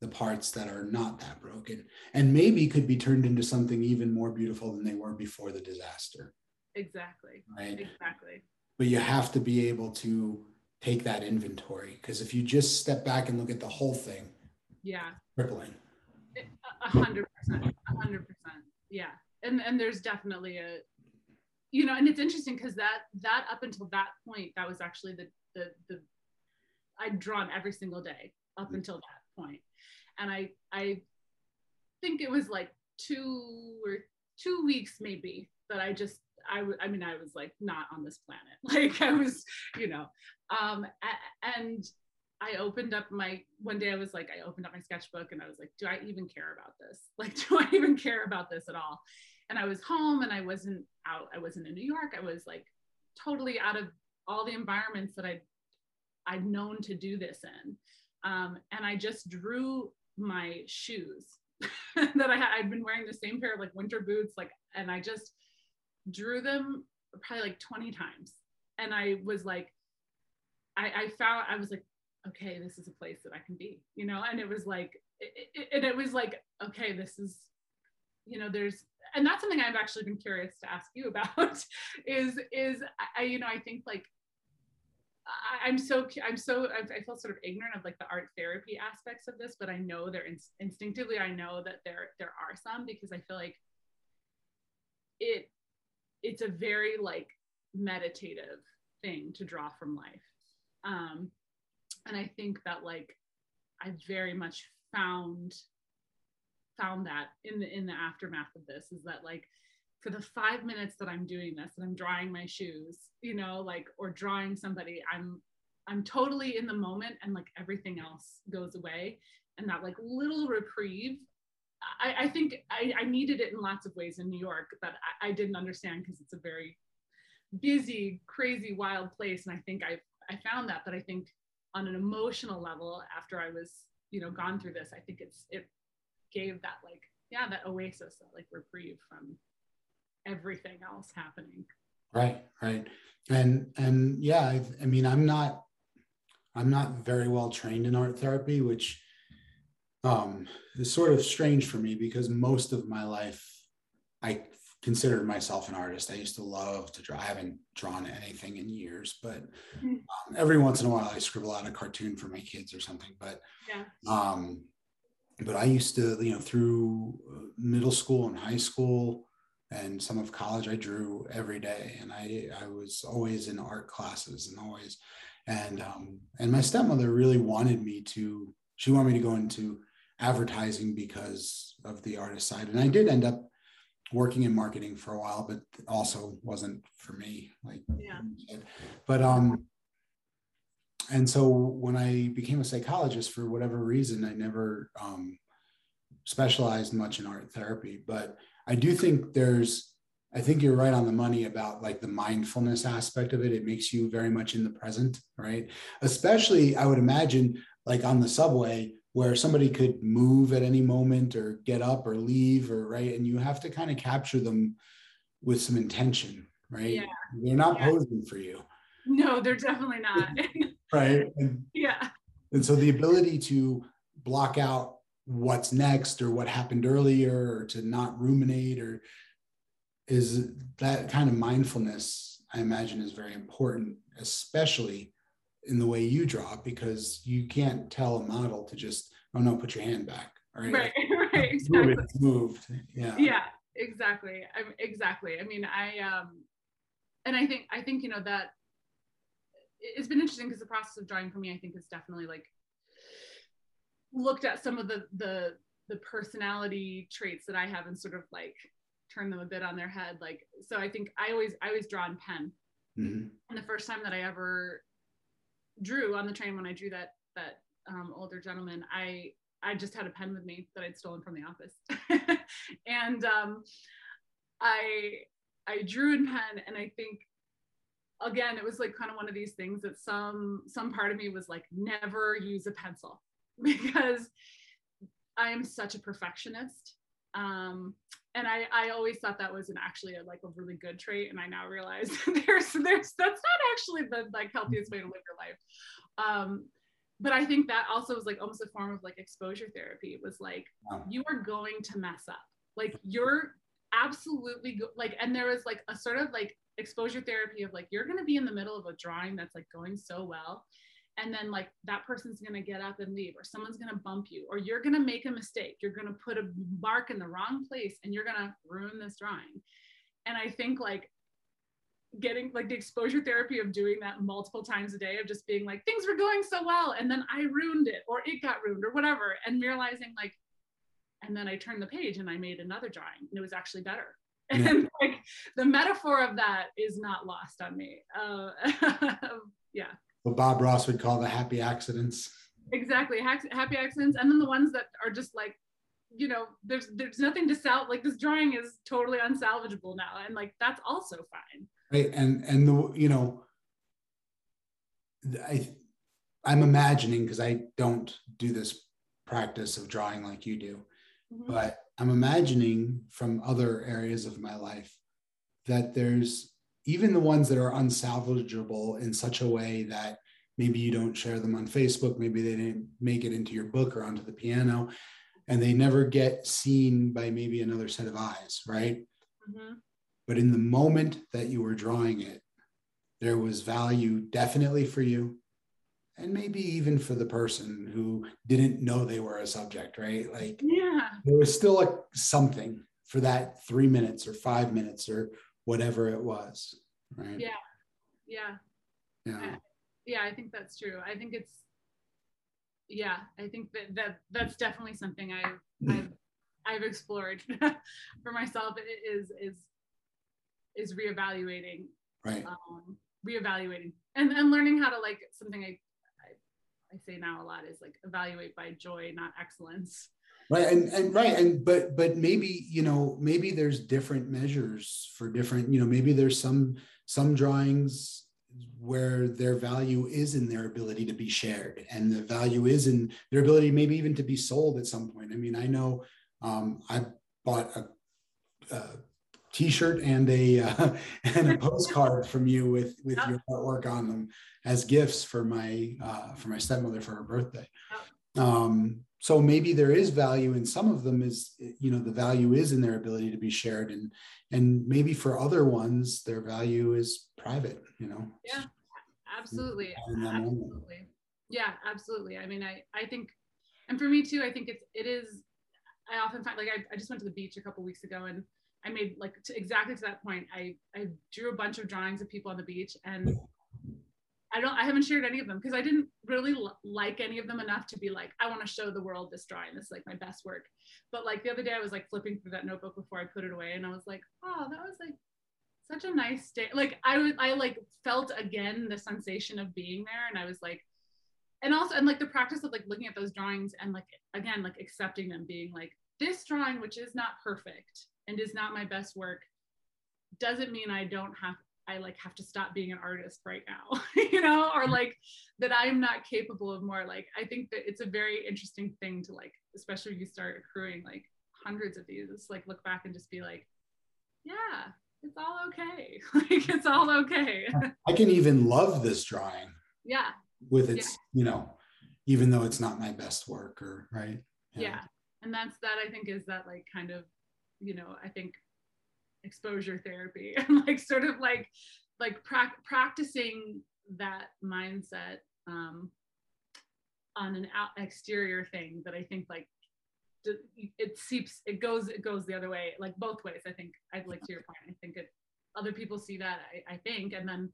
the parts that are not that broken and maybe could be turned into something even more beautiful than they were before the disaster. Exactly. Right. Exactly. But you have to be able to take that inventory because if you just step back and look at the whole thing, yeah, crippling. A hundred percent. A hundred percent. Yeah. And and there's definitely a you know and it's interesting because that that up until that point that was actually the the the i'd drawn every single day up Mm-hmm. until that point and i i think it was like two or two weeks maybe that i just I, I mean i was like not on this planet. (laughs) Like i was you know um and I opened up my one day I was like I opened up my sketchbook and I was like do I even care about this? (laughs) Like do I even care about this at all? And I was home and I wasn't out I wasn't in New York. I was like totally out of all the environments that I I'd known to do this in. Um, and I just drew my shoes (laughs) that I had I'd been wearing the same pair of like winter boots like and I just drew them probably like 20 times. And I was like, I, I found, I was like, okay, this is a place that I can be, you know? And it was like, it, it, and it was like, okay, this is, you know, there's, and that's something I've actually been curious to ask you (laughs) about is, is I, you know, I think like, I, am so I'm so I feel sort of ignorant of like the art therapy aspects of this, but I know there instinctively I know that there there are some because I feel like it it's a very like meditative thing to draw from life. Um and i think that like i very much found found that in the in the aftermath of this is that like for the five minutes that i'm doing this and i'm drawing my shoes you know like or drawing somebody i'm i'm totally in the moment and like everything else goes away. And that like little reprieve I, I think I, I, needed it in lots of ways in New York that I, I didn't understand because it's a very busy, crazy, wild place. And I think I I found that, but I think on an emotional level, after I was, you know, gone through this, I think it's it gave that like, yeah, that oasis, that like reprieve from everything else happening. Right, right. And and yeah, I, I mean, I'm not I'm not very well trained in art therapy, which um, is sort of strange for me because most of my life I considered myself an artist. I used to love to draw. I haven't drawn anything in years, but mm-hmm. um, every once in a while I scribble out a cartoon for my kids or something. But yeah. um, but I used to, you know, through middle school and high school and some of college, I drew every day, and I I was always in art classes and always, and um, and my stepmother really wanted me to. She wanted me to go into advertising because of the artist side. And I did end up working in marketing for a while, but also wasn't for me. Like, yeah. But um, and so when I became a psychologist, for whatever reason, I never um, specialized much in art therapy. But I do think there's I think you're right on the money about like the mindfulness aspect of it. It makes you very much in the present, right? Especially, I would imagine, like on the subway, where somebody could move at any moment or get up or leave or right? And you have to kind of capture them with some intention right? Yeah. they're not yeah. posing for you. No they're definitely not. (laughs) Right? And, (laughs) yeah. and so the ability to block out what's next or what happened earlier or to not ruminate or is that kind of mindfulness i imagine is very important especially in the way you draw because you can't tell a model to just oh no put your hand back right? Right, (laughs) right (laughs) exactly. moved yeah. Yeah exactly I'm, exactly i mean i um and i think i think you know that it's been interesting because the process of drawing for me i think is definitely like looked at some of the the the personality traits that i have and sort of like turn them a bit on their head like so i think i always i always draw in pen. Mm-hmm. and the first time that i ever drew on the train when I drew that that um, older gentleman, I I just had a pen with me that I'd stolen from the office, (laughs) and um, I I drew in pen, and I think again it was like kind of one of these things that some some part of me was like never use a pencil (laughs) because I am such a perfectionist. Um, and I, I always thought that was an actually a, like a really good trait and i now realize (laughs) there's there's that's not actually the like healthiest way to live your life. Um but i think that also was like almost a form of like exposure therapy. It was like wow. you are going to mess up. Like you're absolutely go- like and there was like a sort of like exposure therapy of like you're going to be in the middle of a drawing that's like going so well and then like that person's going to get up and leave or someone's going to bump you or you're going to make a mistake you're going to put a mark in the wrong place and you're going to ruin this drawing. And i think like getting like the exposure therapy of doing that multiple times a day of just being like things were going so well and then i ruined it or it got ruined or whatever and realizing like and then i turned the page and i made another drawing and it was actually better. Yeah. (laughs) and like the metaphor of that is not lost on me. Uh, (laughs) yeah what Bob Ross would call the happy accidents. Exactly, happy accidents, and then the ones that are just like, you know, there's there's nothing to sell. Like this drawing is totally unsalvageable now, and like that's also fine. Right, and and the you know, I I'm imagining because I don't do this practice of drawing like you do, mm-hmm. but I'm imagining from other areas of my life that there's even the ones that are unsalvageable in such a way that maybe you don't share them on Facebook, maybe they didn't make it into your book or onto the piano, and they never get seen by maybe another set of eyes, right? Mm-hmm. But in the moment that you were drawing it, there was value definitely for you and maybe even for the person who didn't know they were a subject, right? Like, yeah, there was still a, something for that three minutes or five minutes or whatever it was, right? Yeah, yeah, yeah, yeah. I think that's true. I think it's, yeah, I think that that that's definitely something I've I've, I've explored (laughs) for myself. It is is is reevaluating, right? Um, reevaluating and and learning how to like something I I say now a lot is like evaluate by joy, not excellence. Right. And, and right. And, but, but maybe, you know, maybe there's different measures for different, you know, maybe there's some, some drawings where their value is in their ability to be shared and the value is in their ability maybe even to be sold at some point i mean i know um, i bought a, a t-shirt and a uh, (laughs) and a postcard from you with with your artwork on them as gifts for my uh, for my stepmother for her birthday. Um, so maybe there is value in some of them is you know the value is in their ability to be shared and and maybe for other ones their value is private you know? Yeah absolutely. Absolutely. Yeah absolutely. I mean i i think and for me too i think it's it is i often find like i, I just went to the beach a couple weeks ago and I made like to exactly to that point. I I drew a bunch of drawings of people on the beach, and I don't I haven't shared any of them because I didn't really l- like any of them enough to be like I want to show the world this drawing. This is like my best work. But like the other day, I was like flipping through that notebook before I put it away, and I was like, oh, that was like such a nice day. Like I was I like felt again the sensation of being there, and I was like. And also, and like the practice of like looking at those drawings and like again, like accepting them, being like, this drawing, which is not perfect, and is not my best work doesn't mean I don't have I like have to stop being an artist right now, (laughs) you know, or mm-hmm. like that I'm not capable of more. Like I think that it's a very interesting thing to like, especially when you start accruing like hundreds of these, it's like look back and just be like, yeah, it's all okay. (laughs) like it's all okay. (laughs) I can even love this drawing. Yeah. With its, yeah. you know, even though it's not my best work or right. Yeah. yeah. And that's that I think is that like kind of you know i think exposure therapy. (laughs) And like sort of like like pra- practicing that mindset um, on an out exterior thing that i think like it seeps it goes it goes the other way like both ways i think. I'd like to your point i think it other people see that I, I think. And then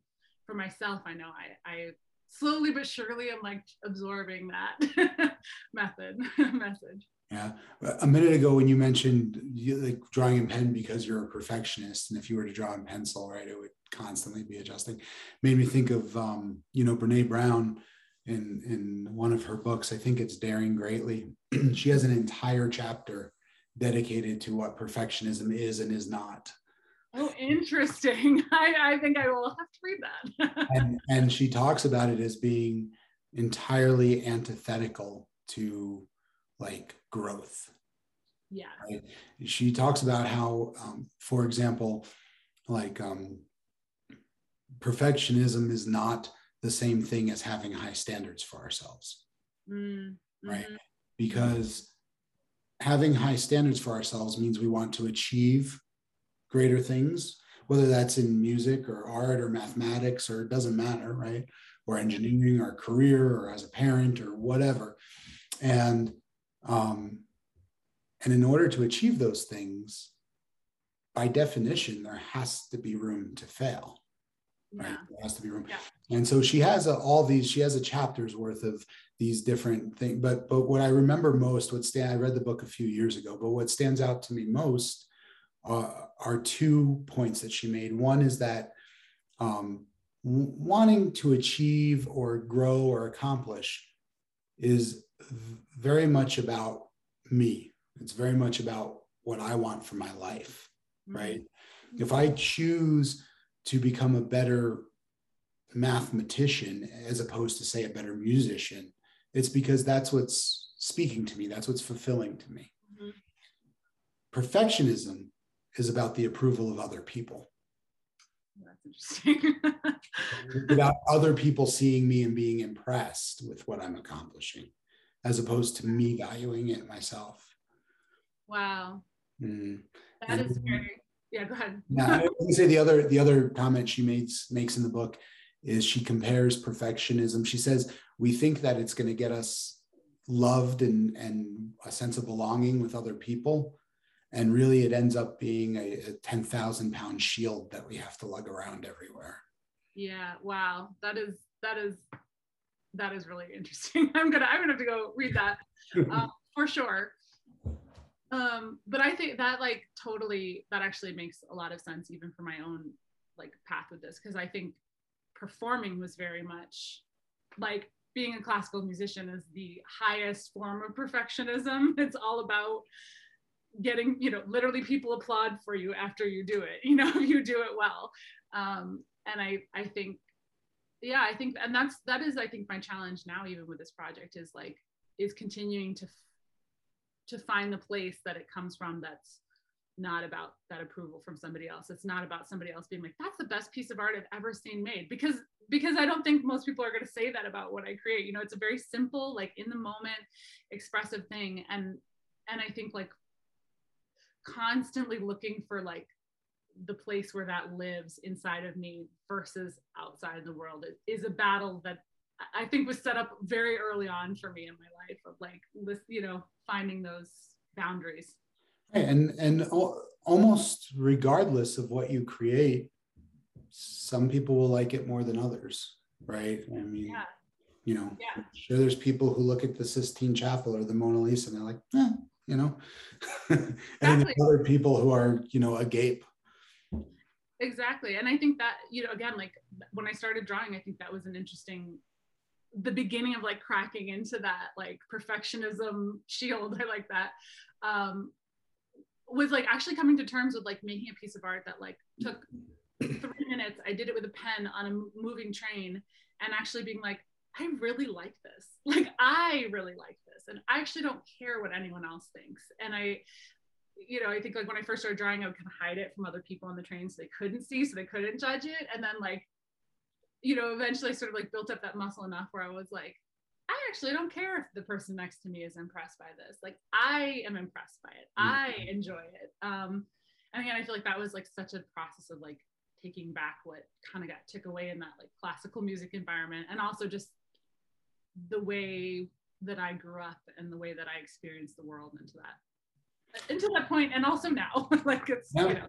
for myself i know i i slowly but surely i'm like absorbing that (laughs) method (laughs) message yeah. A minute ago, when you mentioned you, like drawing in pen because you're a perfectionist, and if you were to draw in pencil, right, it would constantly be adjusting. Made me think of, um, you know, Brene Brown in in one of her books. I think it's Daring Greatly. (clears throat) she has an entire chapter dedicated to what perfectionism is and is not. Oh, interesting. (laughs) I, I think I will have to read that. (laughs) and, and she talks about it as being entirely antithetical to like growth. Yeah. Right? She talks about how, um, for example, like um, perfectionism is not the same thing as having high standards for ourselves. Mm-hmm. Right. Because having high standards for ourselves means we want to achieve greater things, whether that's in music or art or mathematics or it doesn't matter, right? Or engineering or career or as a parent or whatever. And um, and in order to achieve those things, by definition, there has to be room to fail. Right? Yeah. There has to be room. Yeah. And so she has a, all these, she has a chapter's worth of these different things. But but what I remember most, what stand, I read the book a few years ago, but what stands out to me most uh, are two points that she made. One is that um, wanting to achieve or grow or accomplish is very much about me. It's very much about what I want for my life, mm-hmm. right? Mm-hmm. If I choose to become a better mathematician as opposed to, say, a better musician, it's because that's what's speaking to me, that's what's fulfilling to me. Mm-hmm. Perfectionism is about the approval of other people. interesting. (laughs) Without other people seeing me and being impressed with what I'm accomplishing, as opposed to me valuing it myself. Wow. Mm. That and, is very yeah, go ahead. yeah, I was say the other the other comment she makes makes in the book is she compares perfectionism. She says we think that it's going to get us loved and and a sense of belonging with other people, and really it ends up being a, a ten thousand pound shield that we have to lug around everywhere. Yeah. Wow. That is that is that is really interesting. (laughs) I'm gonna I'm gonna have to go read that um, (laughs) for sure. Um but i think that like totally that actually makes a lot of sense even for my own like path with this because i think performing was very much like being a classical musician is the highest form of perfectionism. (laughs) It's all about getting you know literally people applaud for you after you do it you know if you do it well. Um and i i think yeah i think and that's that is i think my challenge now even with this project is like is continuing to to find the place that it comes from that's not about that approval from somebody else. It's not about somebody else being like that's the best piece of art i've ever seen made. Because because i don't think most people are going to say that about what i create. You know it's a very simple like in the moment expressive thing. And and i think like constantly looking for like the place where that lives inside of me versus outside the world is a battle that I think was set up very early on for me in my life of like you know, finding those boundaries. And and almost regardless of what you create, some people will like it more than others, right? I mean, yeah. you know, yeah. sure there's people who look at the Sistine Chapel or the Mona Lisa and they're like, eh, you know, (laughs) and exactly. other people who are, you know, agape. Exactly. And I think that, you know, again, like when I started drawing, I think that was an interesting the beginning of like cracking into that like perfectionism shield (laughs) i like that um was like actually coming to terms with like making a piece of art that like took three minutes i did it with a pen on a moving train and actually being like i really like this (laughs) like i really like this and i actually don't care what anyone else thinks and i you know i think like when i first started drawing i would kind of hide it from other people on the train so they couldn't see so they couldn't judge it and then like you know, eventually I sort of like built up that muscle enough where I was like, I actually don't care if the person next to me is impressed by this. Like I am impressed by it. Mm-hmm. I enjoy it. Um, and again, I feel like that was like such a process of like taking back what kind of got took away in that like classical music environment and also just the way that I grew up and the way that I experienced the world into that into that point and also now (laughs) like it's yeah. you know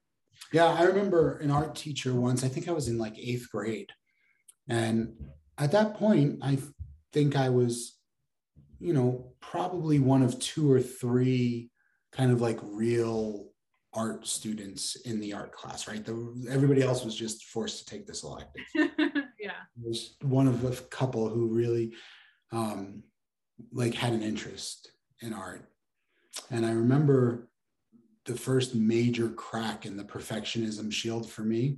yeah i remember an art teacher once i think i was in like eighth grade and at that point, I think I was, you know, probably one of two or three kind of like real art students in the art class, right? The, everybody else was just forced to take this elective. (laughs) yeah. I was one of a couple who really um, like had an interest in art. And I remember the first major crack in the perfectionism shield for me.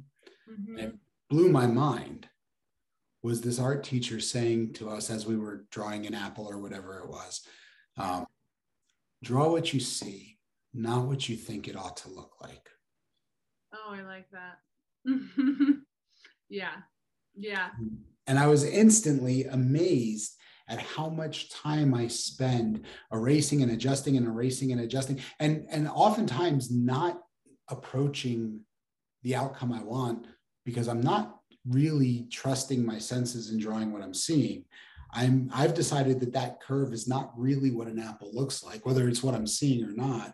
Mm-hmm. It blew my mind was this art teacher saying to us as we were drawing an apple or whatever it was um, draw what you see not what you think it ought to look like oh i like that (laughs) yeah yeah and i was instantly amazed at how much time i spend erasing and adjusting and erasing and adjusting and and oftentimes not approaching the outcome i want because i'm not really trusting my senses and drawing what I'm seeing. I'm I've decided that that curve is not really what an apple looks like, whether it's what I'm seeing or not.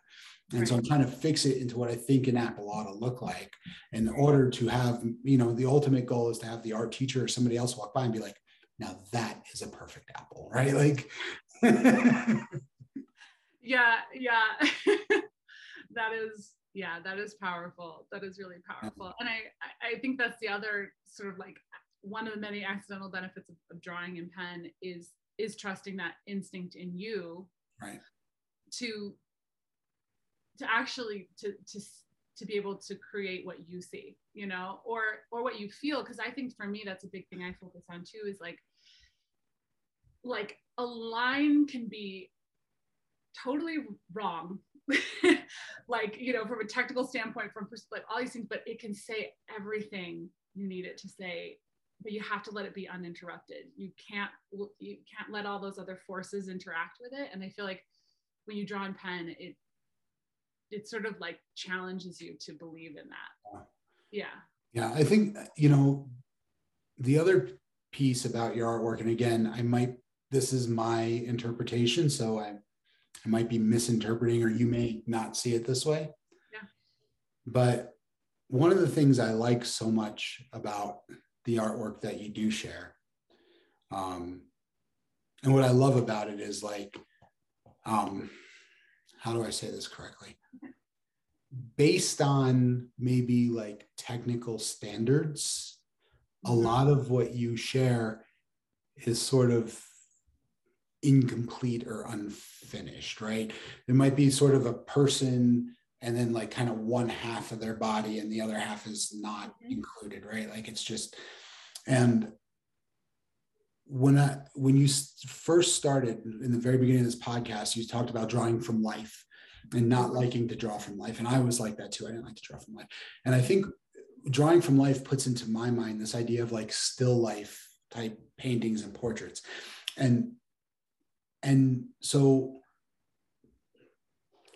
And right. so I'm trying to fix it into what I think an apple ought to look like in order to have, you know, the ultimate goal is to have the art teacher or somebody else walk by and be like, now that is a perfect apple, right? Like, (laughs) yeah, yeah. (laughs) that is yeah that is powerful that is really powerful and i i think that's the other sort of like one of the many accidental benefits of, of drawing in pen is is trusting that instinct in you right to to actually to to to be able to create what you see you know or or what you feel because i think for me that's a big thing i focus on too is like like a line can be totally wrong. (laughs) Like you know from a technical standpoint from like all these things but it can say everything you need it to say but you have to let it be uninterrupted. You can't you can't let all those other forces interact with it and i feel like when you draw in pen it it sort of like challenges you to believe in that yeah yeah i think you know the other piece about your artwork and again i might this is my interpretation so i i might be misinterpreting or you may not see it this way yeah but one of the things i like so much about the artwork that you do share. Um, and what I love about it is like, um, how do I say this correctly? Based on maybe like technical standards, a mm-hmm. lot of what you share is sort of incomplete or unfinished, right? It might be sort of a person and then like kind of one half of their body and the other half is not mm-hmm. included right like it's just and when i when you first started in the very beginning of this podcast you talked about drawing from life and not liking to draw from life. And i was like that too. I didn't like to draw from life. And i think drawing from life puts into my mind this idea of like still life type paintings and portraits. And and so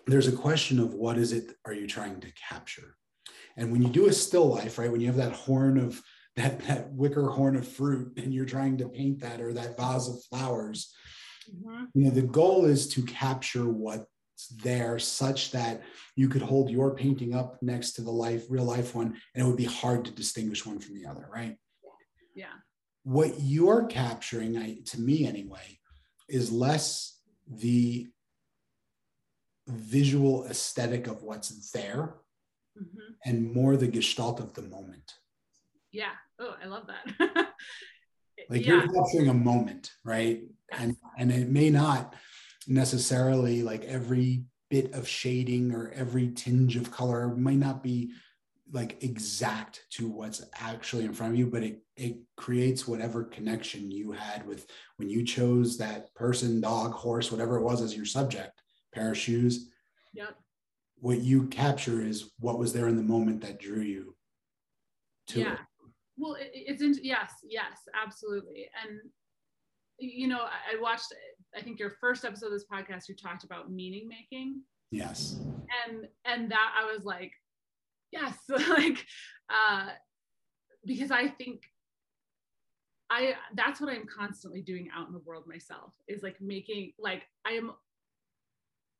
there's a question of what is it are you trying to capture? And when you do a still life right when you have that horn of (laughs) that that wicker horn of fruit and you're trying to paint that or that vase of flowers mm-hmm. you know the goal is to capture what's there such that you could hold your painting up next to the life real life one and it would be hard to distinguish one from the other right yeah what you're capturing I, to me anyway is less the visual aesthetic of what's there mm-hmm. and more the gestalt of the moment. Yeah. Oh, I love that. (laughs) like yeah. you're capturing a moment, right? And and it may not necessarily like every bit of shading or every tinge of color might not be like exact to what's actually in front of you, but it it creates whatever connection you had with when you chose that person, dog, horse, whatever it was as your subject pair of shoes. Yep. What you capture is what was there in the moment that drew you to yeah. it. Well, it, it's in, yes, yes, absolutely. And you know, I, I watched. I think your first episode of this podcast, you talked about meaning making. Yes. And and that I was like, yes, (laughs) like, uh, because I think I that's what I'm constantly doing out in the world myself is like making like I am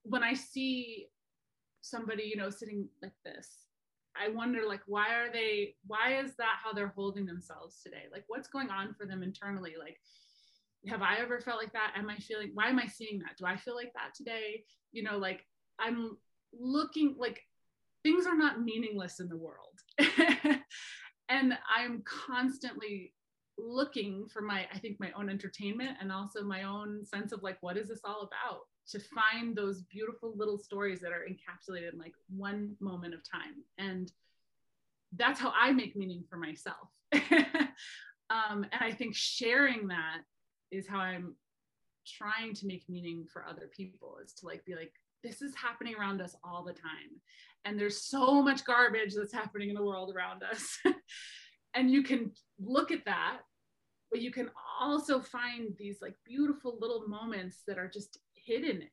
when I see somebody, you know, sitting like this, I wonder like why are they why is that how they're holding themselves today? Like what's going on for them internally? Like have I ever felt like that? Am I feeling why am I seeing that? Do I feel like that today? You know, like I'm looking like things are not meaningless in the world. (laughs) and I'm constantly looking for my I think my own entertainment and also my own sense of like what is this all about? to find those beautiful little stories that are encapsulated in like one moment of time and that's how i make meaning for myself (laughs) um, and i think sharing that is how i'm trying to make meaning for other people is to like be like this is happening around us all the time and there's so much garbage that's happening in the world around us (laughs) and you can look at that but you can also find these like beautiful little moments that are just hidden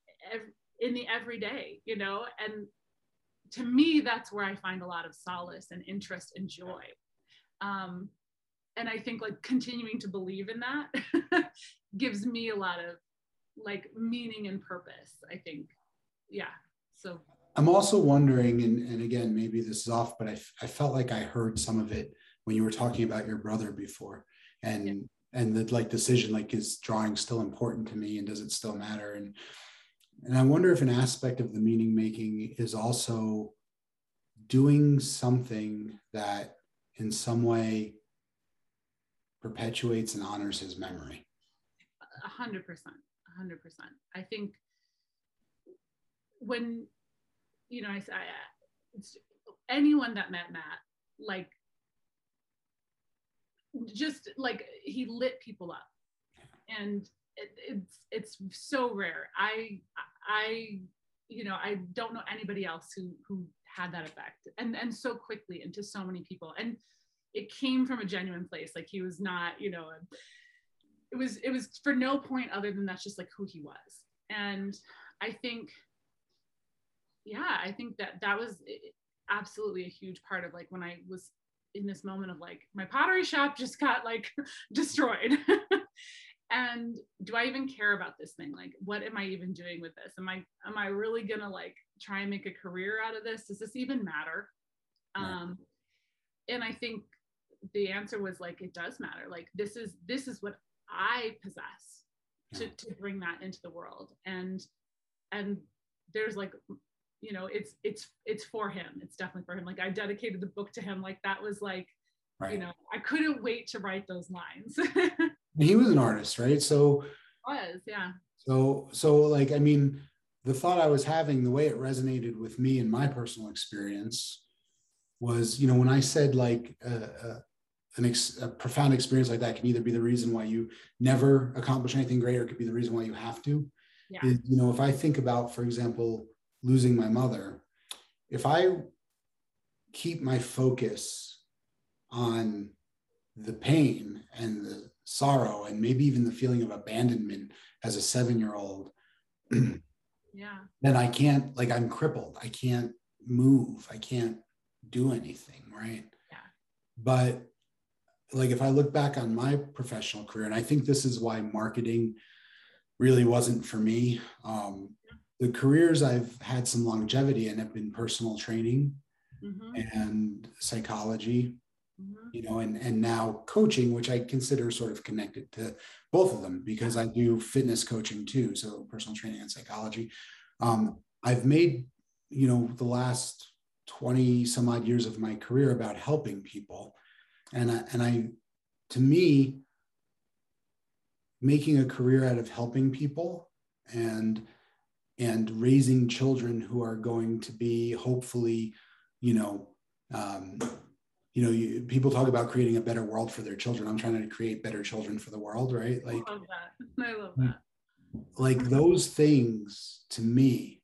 in the everyday, you know? And to me, that's where I find a lot of solace and interest and joy. Um, and I think like continuing to believe in that (laughs) gives me a lot of like meaning and purpose, I think. Yeah. So I'm also wondering, and, and again, maybe this is off, but I, I felt like I heard some of it when you were talking about your brother before. And yeah and the like decision like is drawing still important to me and does it still matter and and i wonder if an aspect of the meaning making is also doing something that in some way perpetuates and honors his memory. A hundred percent a hundred percent. I think when you know i, I anyone that met matt like just like he lit people up. And it, it's it's so rare. I i you know i don't know anybody else who who had that effect. And and so quickly into so many people. And it came from a genuine place. Like he was not you know it was it was for no point other than that's just like who he was. And i think yeah i think that that was absolutely a huge part of like when i was in this moment of like my pottery shop just got like (laughs) destroyed. (laughs) And do i even care about this thing? Like what am i even doing with this? Am i am i really gonna like try and make a career out of this? Does this even matter? Um and i think the answer was like it does matter. Like this is this is what i possess to, yeah. to bring that into the world. And and there's like you know it's it's it's for him. It's definitely for him. Like i dedicated the book to him. Like that was like right. you know i couldn't wait to write those lines. (laughs) He was an artist right? So was yeah. so so like i mean the thought i was having the way it resonated with me in my personal experience was you know when i said like uh, uh, ex- a profound experience like that can either be the reason why you never accomplish anything great or it could be the reason why you have to yeah. Is, you know if i think about for example losing my mother, if I keep my focus on the pain and the sorrow and maybe even the feeling of abandonment as a seven year old, (clears throat) yeah, then I can't, like, I'm crippled. I can't move. I can't do anything. Right. Yeah. But like, if I look back on my professional career, and I think this is why marketing really wasn't for me. Um, the careers I've had some longevity in have been personal training mm-hmm. and psychology, mm-hmm. you know, and and now coaching, which I consider sort of connected to both of them because I do fitness coaching too, so personal training and psychology. Um, I've made, you know, the last 20 some odd years of my career about helping people. And I, and I, to me, making a career out of helping people and and raising children who are going to be hopefully, you know, um, you know, you, people talk about creating a better world for their children. I'm trying to create better children for the world, right? Like, I love that. I love that. Like those things to me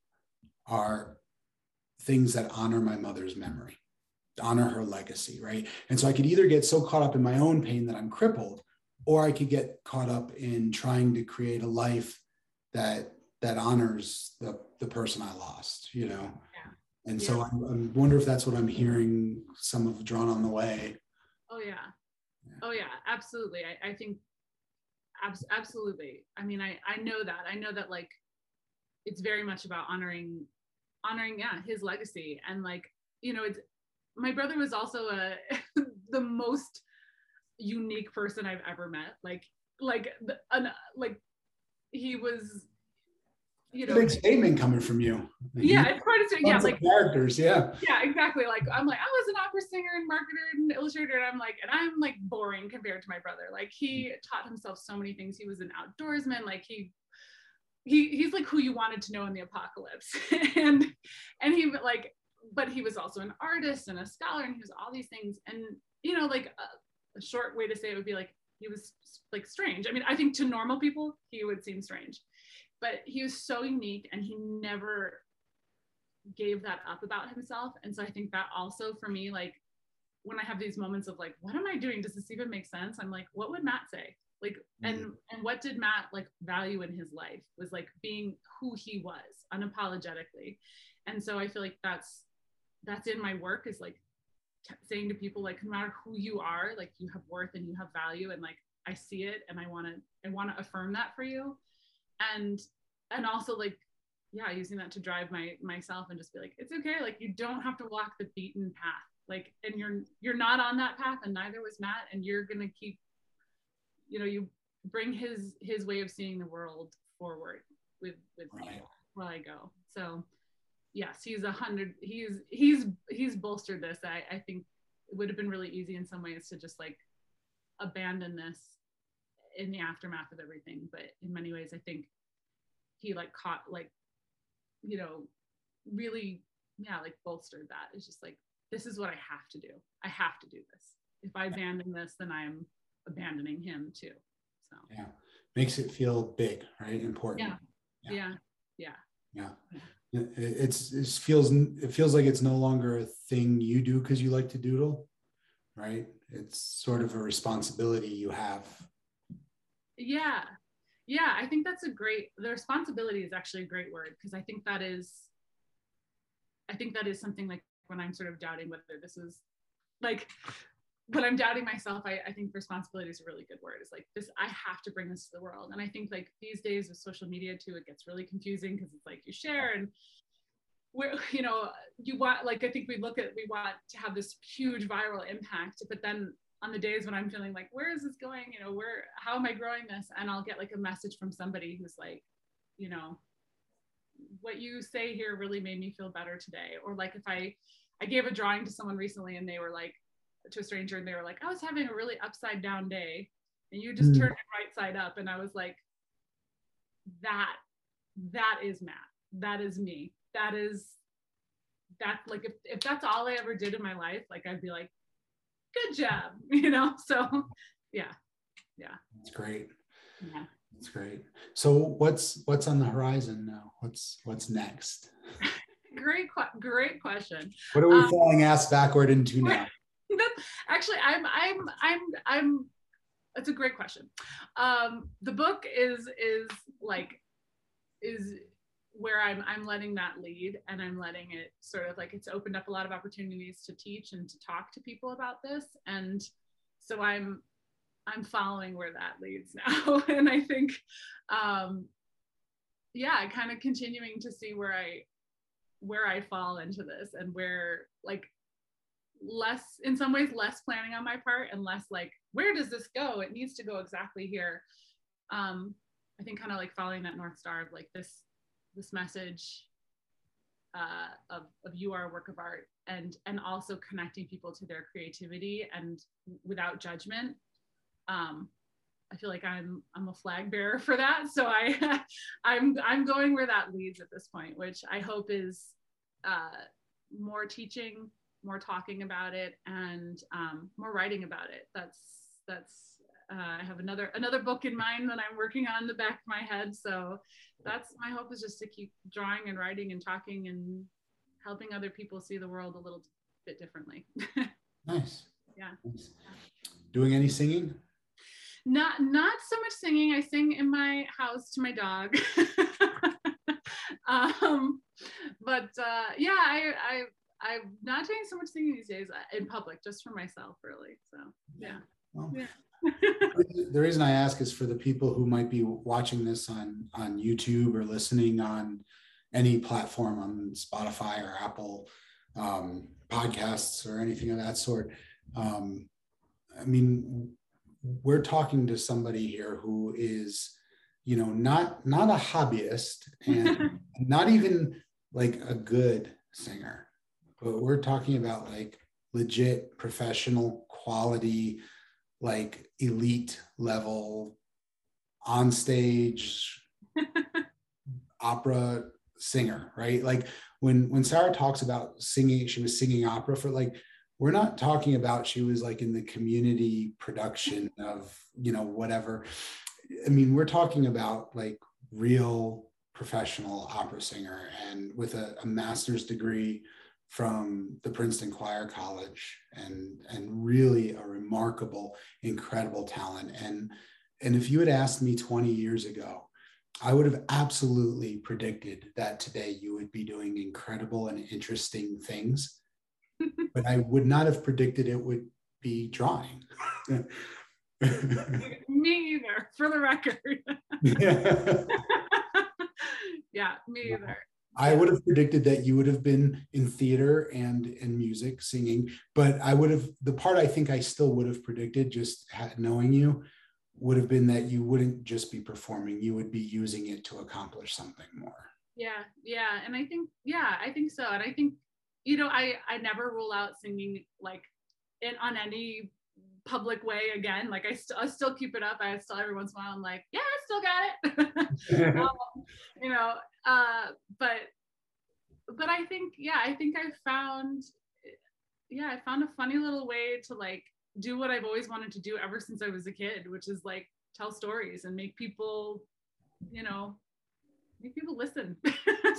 are things that honor my mother's memory, honor her legacy, right? And so I could either get so caught up in my own pain that I'm crippled, or I could get caught up in trying to create a life that that honors the the person I lost, you know. Yeah. And yeah. so I, I wonder if that's what I'm hearing some of drawn on the way. Oh yeah. yeah. Oh yeah, absolutely. I, I think abs- absolutely. I mean, I I know that. I know that like it's very much about honoring honoring yeah, his legacy and like, you know, it's my brother was also a (laughs) the most unique person I've ever met. Like like an like he was you know, big statement coming from you. Yeah, it's quite a yeah, like characters, yeah. Yeah, exactly. Like I'm like, I was an opera singer and marketer and illustrator, and I'm like, and I'm like boring compared to my brother. Like he taught himself so many things. He was an outdoorsman. Like he he he's like who you wanted to know in the apocalypse. (laughs) and and he like, but he was also an artist and a scholar, and he was all these things. And you know, like a, a short way to say it would be like he was like strange. I mean, I think to normal people, he would seem strange but he was so unique and he never gave that up about himself and so i think that also for me like when i have these moments of like what am i doing does this even make sense i'm like what would matt say like and mm-hmm. and what did matt like value in his life was like being who he was unapologetically and so i feel like that's that's in my work is like saying to people like no matter who you are like you have worth and you have value and like i see it and i want to i want to affirm that for you and and also like yeah using that to drive my myself and just be like it's okay like you don't have to walk the beaten path like and you're you're not on that path and neither was matt and you're gonna keep you know you bring his his way of seeing the world forward with with right. me where i go so yes he's a hundred he's he's he's bolstered this. I i think it would have been really easy in some ways to just like abandon this in the aftermath of everything. But in many ways i think he like caught like you know really yeah like bolstered that. It's just like this is what i have to do. I have to do this. If i abandon this then i'm abandoning him too. So. Yeah. Makes it feel big right? Important. Yeah. Yeah. Yeah. Yeah, yeah. It's it feels it feels like it's no longer a thing you do because you like to doodle right? It's sort of a responsibility you have. Yeah. Yeah, I think that's a great the responsibility is actually a great word because I think that is I think that is something like when I'm sort of doubting whether this is like when I'm doubting myself, I, I think responsibility is a really good word. It's like this, I have to bring this to the world. And I think like these days with social media too, it gets really confusing because it's like you share and we're, you know, you want, like, I think we look at, we want to have this huge viral impact, but then on the days when I'm feeling like, where is this going? You know, where, how am I growing this? And I'll get like a message from somebody who's like, you know, what you say here really made me feel better today. Or like if I, I gave a drawing to someone recently and they were like, to a stranger and they were like, I was having a really upside down day and you just mm. turned it right side up. And I was like, that, that is Matt. That is me. That is that like if, if that's all I ever did in my life, like I'd be like, good job, (laughs) you know? So yeah. Yeah. It's great. Yeah. That's great. So what's what's on the horizon now? What's what's next? (laughs) great, great question. What are we um, falling ass backward into now? (laughs) actually i'm i'm i'm i'm it's a great question. Um the book is is like is where i'm i'm letting that lead and i'm letting it sort of like it's opened up a lot of opportunities to teach and to talk to people about this. And so i'm i'm following where that leads (laughs) now. And i think um yeah kind of continuing to see where i where i fall into this and where like less in some ways less planning on my part and less like where does this go? It needs to go exactly here. Um i think kind of like following that north star of like this this message uh, of, of you are a work of art and and also connecting people to their creativity and without judgment. Um i feel like i'm i'm a flag bearer for that. So i (laughs) i'm i'm going where that leads at this point which i hope is uh more teaching more talking about it and um, more writing about it. That's that's uh, I have another another book in mind that I'm working on in the back of my head. So that's my hope is just to keep drawing and writing and talking and helping other people see the world a little bit differently. (laughs) nice. Yeah. Nice. Doing any singing? Not not so much singing. I sing in my house to my dog. (laughs) um, but uh, yeah, I, I I'm not doing so much singing these days uh, in public, just for myself, really. So yeah. Well, yeah. (laughs) the reason I ask is for the people who might be watching this on on YouTube or listening on any platform on Spotify or Apple um, podcasts or anything of that sort. Um, I mean, we're talking to somebody here who is, you know, not not a hobbyist and (laughs) not even like a good singer but we're talking about like legit professional quality like elite level on stage (laughs) opera singer right? Like when when sarah talks about singing she was singing opera for like we're not talking about she was like in the community production of you know whatever. I mean we're talking about like real professional opera singer and with a, a master's degree from the Princeton Choir College and and really a remarkable, incredible talent. And and if you had asked me 20 years ago, I would have absolutely predicted that today you would be doing incredible and interesting things. (laughs) but I would not have predicted it would be drawing. (laughs) me either, for the record. yeah. (laughs) yeah, me either. I would have predicted that you would have been in theater and in music singing, but I would have the part I think I still would have predicted just knowing you would have been that you wouldn't just be performing, you would be using it to accomplish something more. Yeah, yeah, and I think yeah, I think so, and I think you know I I never rule out singing like in on any public way again. Like I, st- I still keep it up. I still every once in a while I'm like, yeah, I still got it. (laughs) um, you know, uh, but but I think yeah, I think I found yeah, I found a funny little way to like do what I've always wanted to do ever since I was a kid, which is like tell stories and make people, you know, make people listen. (laughs)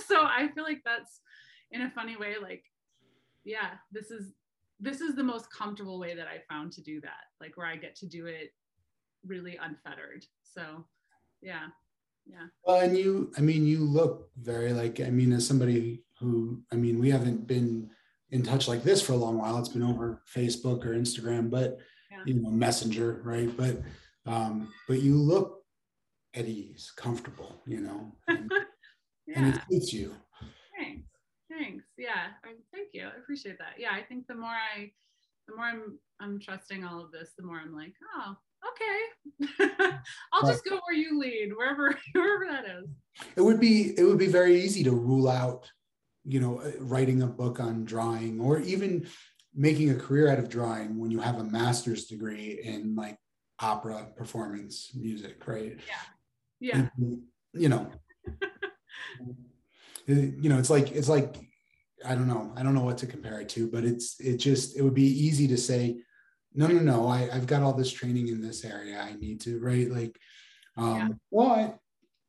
so I feel like that's in a funny way, like, yeah, this is this is the most comfortable way that I found to do that, like where I get to do it really unfettered. So, yeah, yeah. Well, and you, I mean, you look very like, I mean, as somebody who, I mean, we haven't been in touch like this for a long while. It's been over Facebook or Instagram, but yeah. you know, Messenger, right? But um, but you look at ease, comfortable, you know, and, yeah. (laughs) and it suits you. Thanks. Thanks. Yeah. I, thank you. I appreciate that. Yeah. I think the more I, the more I'm, I'm trusting all of this, the more I'm like, oh, okay. (laughs) I'll just go where you lead, wherever, (laughs) wherever that is. It would be, it would be very easy to rule out, you know, uh, writing a book on drawing or even making a career out of drawing when you have a master's degree in like opera performance music, right? Yeah. Yeah. And, you know, (laughs) you know, it's like it's like I don't know, I don't know what to compare it to, but it's it just it would be easy to say, no, no, no, I, I've got all this training in this area. I need to, right? Like, um, yeah. well, I,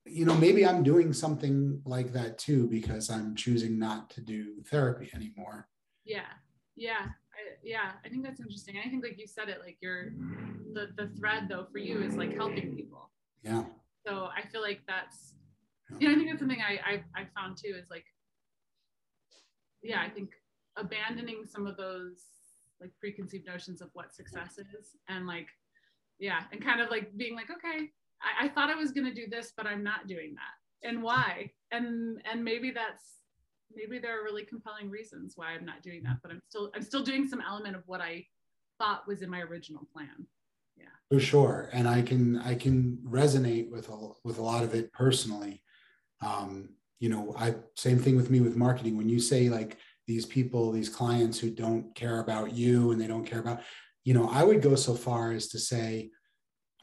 you know, maybe I'm doing something like that too because I'm choosing not to do therapy anymore. Yeah. Yeah. I, yeah. I think that's interesting. I think like you said it, like you're the, the thread though for you is like helping people. Yeah. So I feel like that's, you know, I think that's something I, I, I found too is like, yeah, I think abandoning some of those like preconceived notions of what success is and like, yeah, and kind of like being like, okay, I, I thought I was to do this, but I'm not doing that. And why? And, and maybe that's, maybe there are really compelling reasons why I'm not doing that, but I'm still, I'm still doing some element of what I thought was in my original plan. Yeah. For sure. And I can, I can resonate with a, with a lot of it personally. Um, you know, I, same thing with me with marketing. When you say like these people, these clients who don't care about you and they don't care about, you know, I would go so far as to say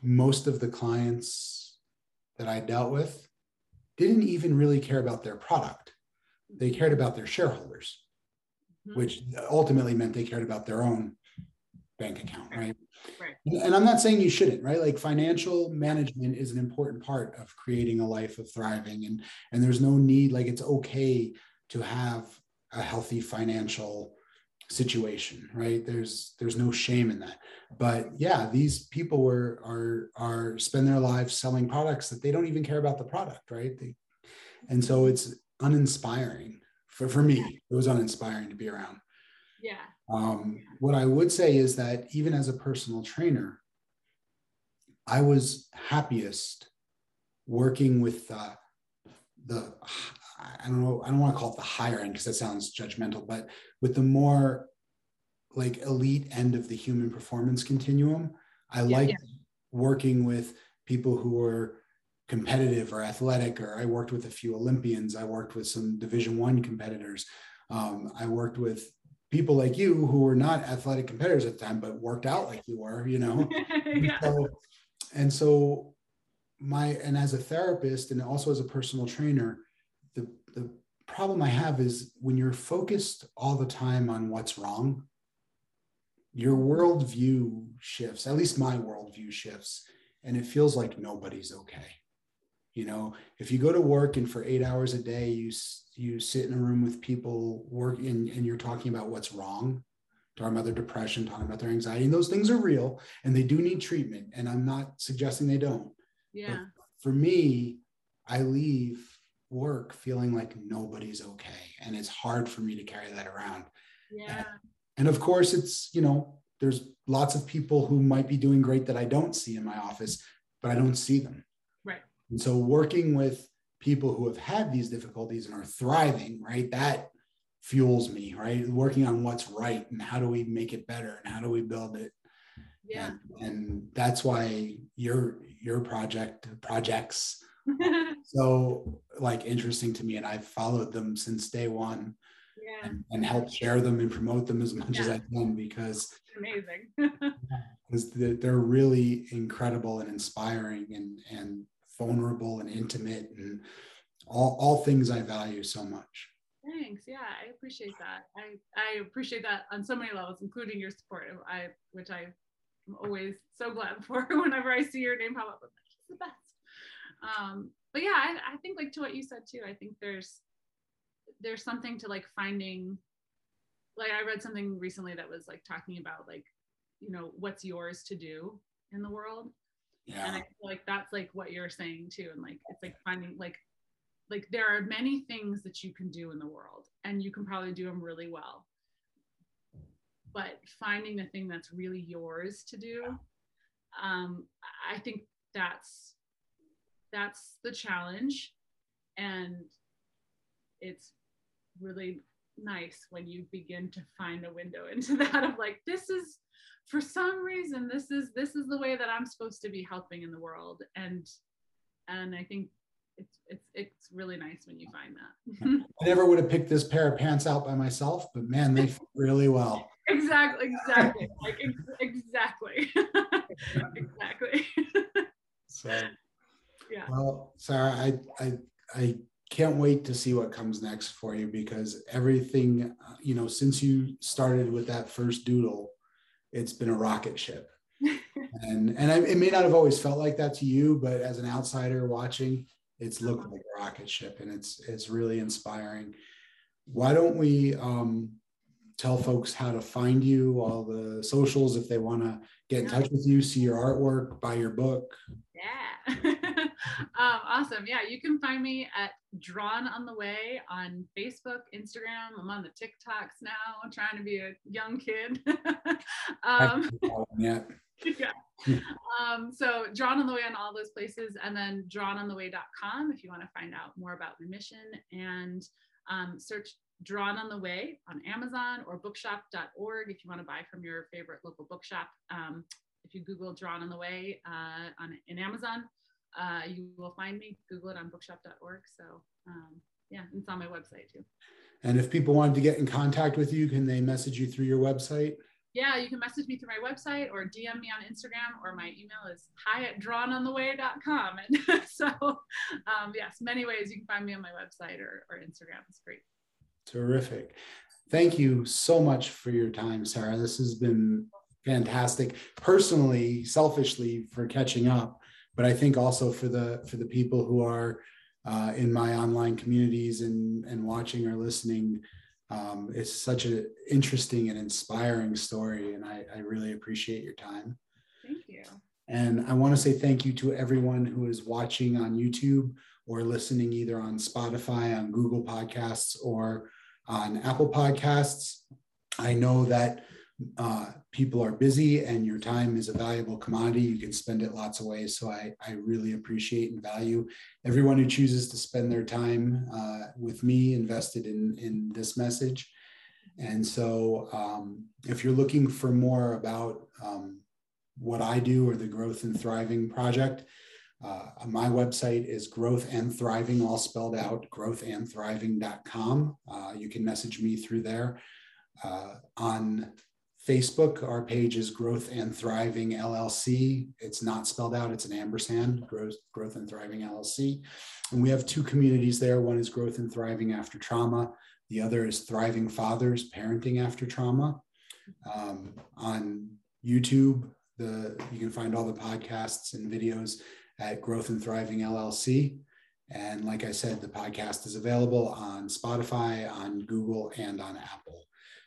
most of the clients that I dealt with didn't even really care about their product. They cared about their shareholders, mm-hmm. which ultimately meant they cared about their own bank account, right? Right. And I'm not saying you shouldn't, right? Like financial management is an important part of creating a life of thriving, and and there's no need, like it's okay to have a healthy financial situation right? There's there's no shame in that. But yeah these people were are are spend their lives selling products that they don't even care about the product right? They, and so it's uninspiring for for me. It was uninspiring to be around yeah um, what i would say is that even as a personal trainer i was happiest working with uh, the I don't know, I don't want to call it the higher end because that sounds judgmental, but with the more like elite end of the human performance continuum, I yeah, like yeah. working with people who are competitive or athletic, or I worked with a few Olympians, I worked with some division one competitors. Um, I worked with people like you who were not athletic competitors at the time, but worked out like you were, you know? (laughs) yeah. so, and so my, and as a therapist and also as a personal trainer, the the problem I have is when you're focused all the time on what's wrong, your worldview shifts. At least my worldview shifts, and it feels like nobody's okay. You know, if you go to work and for eight hours a day you you sit in a room with people working and you're talking about what's wrong, talking about their depression, talking about their anxiety, and those things are real and they do need treatment. And I'm not suggesting they don't. Yeah. But for me, I leave work feeling like nobody's okay and it's hard for me to carry that around yeah and of course it's you know there's lots of people who might be doing great that i don't see in my office but i don't see them right and so working with people who have had these difficulties and are thriving right? That fuels me right? Working on what's right and how do we make it better and how do we build it? Yeah. And, and that's why your your project projects (laughs) so like interesting to me and I've followed them since day one yeah. and, and help share them and promote them as much yeah. as I can because amazing. (laughs) because they're really incredible and inspiring and and vulnerable and intimate and all, all things I value so much. Thanks. Yeah, I appreciate that. I, I appreciate that on so many levels, including your support, I which I am always so glad for (laughs) whenever I see your name pop up. It's the best um but yeah I, I think like to what you said too i think there's there's something to like finding like I read something recently that was like talking about like, you know, what's yours to do in the world. Yeah. And I feel like that's like what you're saying too. And like it's like finding like like there are many things that you can do in the world and you can probably do them really well. But finding the thing that's really yours to do, um, I think that's that's the challenge. And it's really nice when you begin to find a window (laughs) into that of like this is for some reason this is this is the way that i'm supposed to be helping in the world. And and i think it's it's it's really nice when you find that. (laughs) I never would have picked this pair of pants out by myself, but man, they fit really well. (laughs) exactly exactly. Like ex- exactly. Exactly. So, yeah. well, Sarah, I, I, I can't wait to see what comes next for you because everything, you know, since you started with that first doodle, it's been a rocket ship. (laughs) and and I, it may not have always felt like that to you, but as an outsider watching, it's looked like a rocket ship, and it's it's really inspiring. Why don't we um, tell folks how to find you, all the socials, if they want to get in touch with you, see your artwork, buy your book? Yeah. (laughs) um, awesome. Yeah, you can find me at Drawn on the Way on Facebook, Instagram. I'm on the TikToks now, I'm trying to be a young kid. (laughs) um, yeah. (laughs) yeah. Um, so drawn on the way on all those places and then drawnontheway.com if you want to find out more about the mission and um, search drawn on the way on Amazon or bookshop.org if you want to buy from your favorite local bookshop. Um, if you Google drawn on the way uh, on in Amazon, uh, you will find me. Google it on bookshop.org. So um, yeah, it's on my website too. And if people wanted to get in contact with you, can they message you through your website? yeah, you can message me through my website or DM me on Instagram, or my email is hi at drawnontheway.com. And (laughs) so, um, yes, many ways you can find me on my website or, or Instagram. It's great. Terrific. Thank you so much for your time, Sarah. This has been fantastic. Personally, selfishly, for catching up, but I think also for the for the people who are uh, in my online communities and and watching or listening um, it's such an interesting and inspiring story, and I, I really appreciate your time. Thank you. And I want to say thank you to everyone who is watching on YouTube or listening either on Spotify, on Google Podcasts, or on Apple Podcasts. I know that uh, people are busy and your time is a valuable commodity. You can spend it lots of ways. So I, I really appreciate and value everyone who chooses to spend their time uh, with me invested in, in this message. And so um, if you're looking for more about um, what I do or the Growth and Thriving Project, uh, my website is growth and thriving, all spelled out, growthandthriving.com. Uh, you can message me through there. Uh, on Facebook, our page is Growth and Thriving LLC. It's not spelled out, it's an ampersand, Growth, Growth and Thriving LLC. And we have two communities there. One is Growth and Thriving After Trauma, the other is Thriving Fathers Parenting After Trauma. Um, on YouTube, the you can find all the podcasts and videos at Growth and Thriving LLC. And like I said, the podcast is available on Spotify, on Google, and on Apple.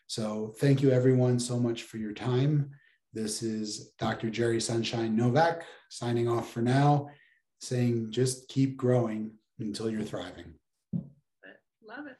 So thank you everyone so much for your time. This is Dr. Jerry Sunshine Novak signing off for now, saying just keep growing until you're thriving. Love it.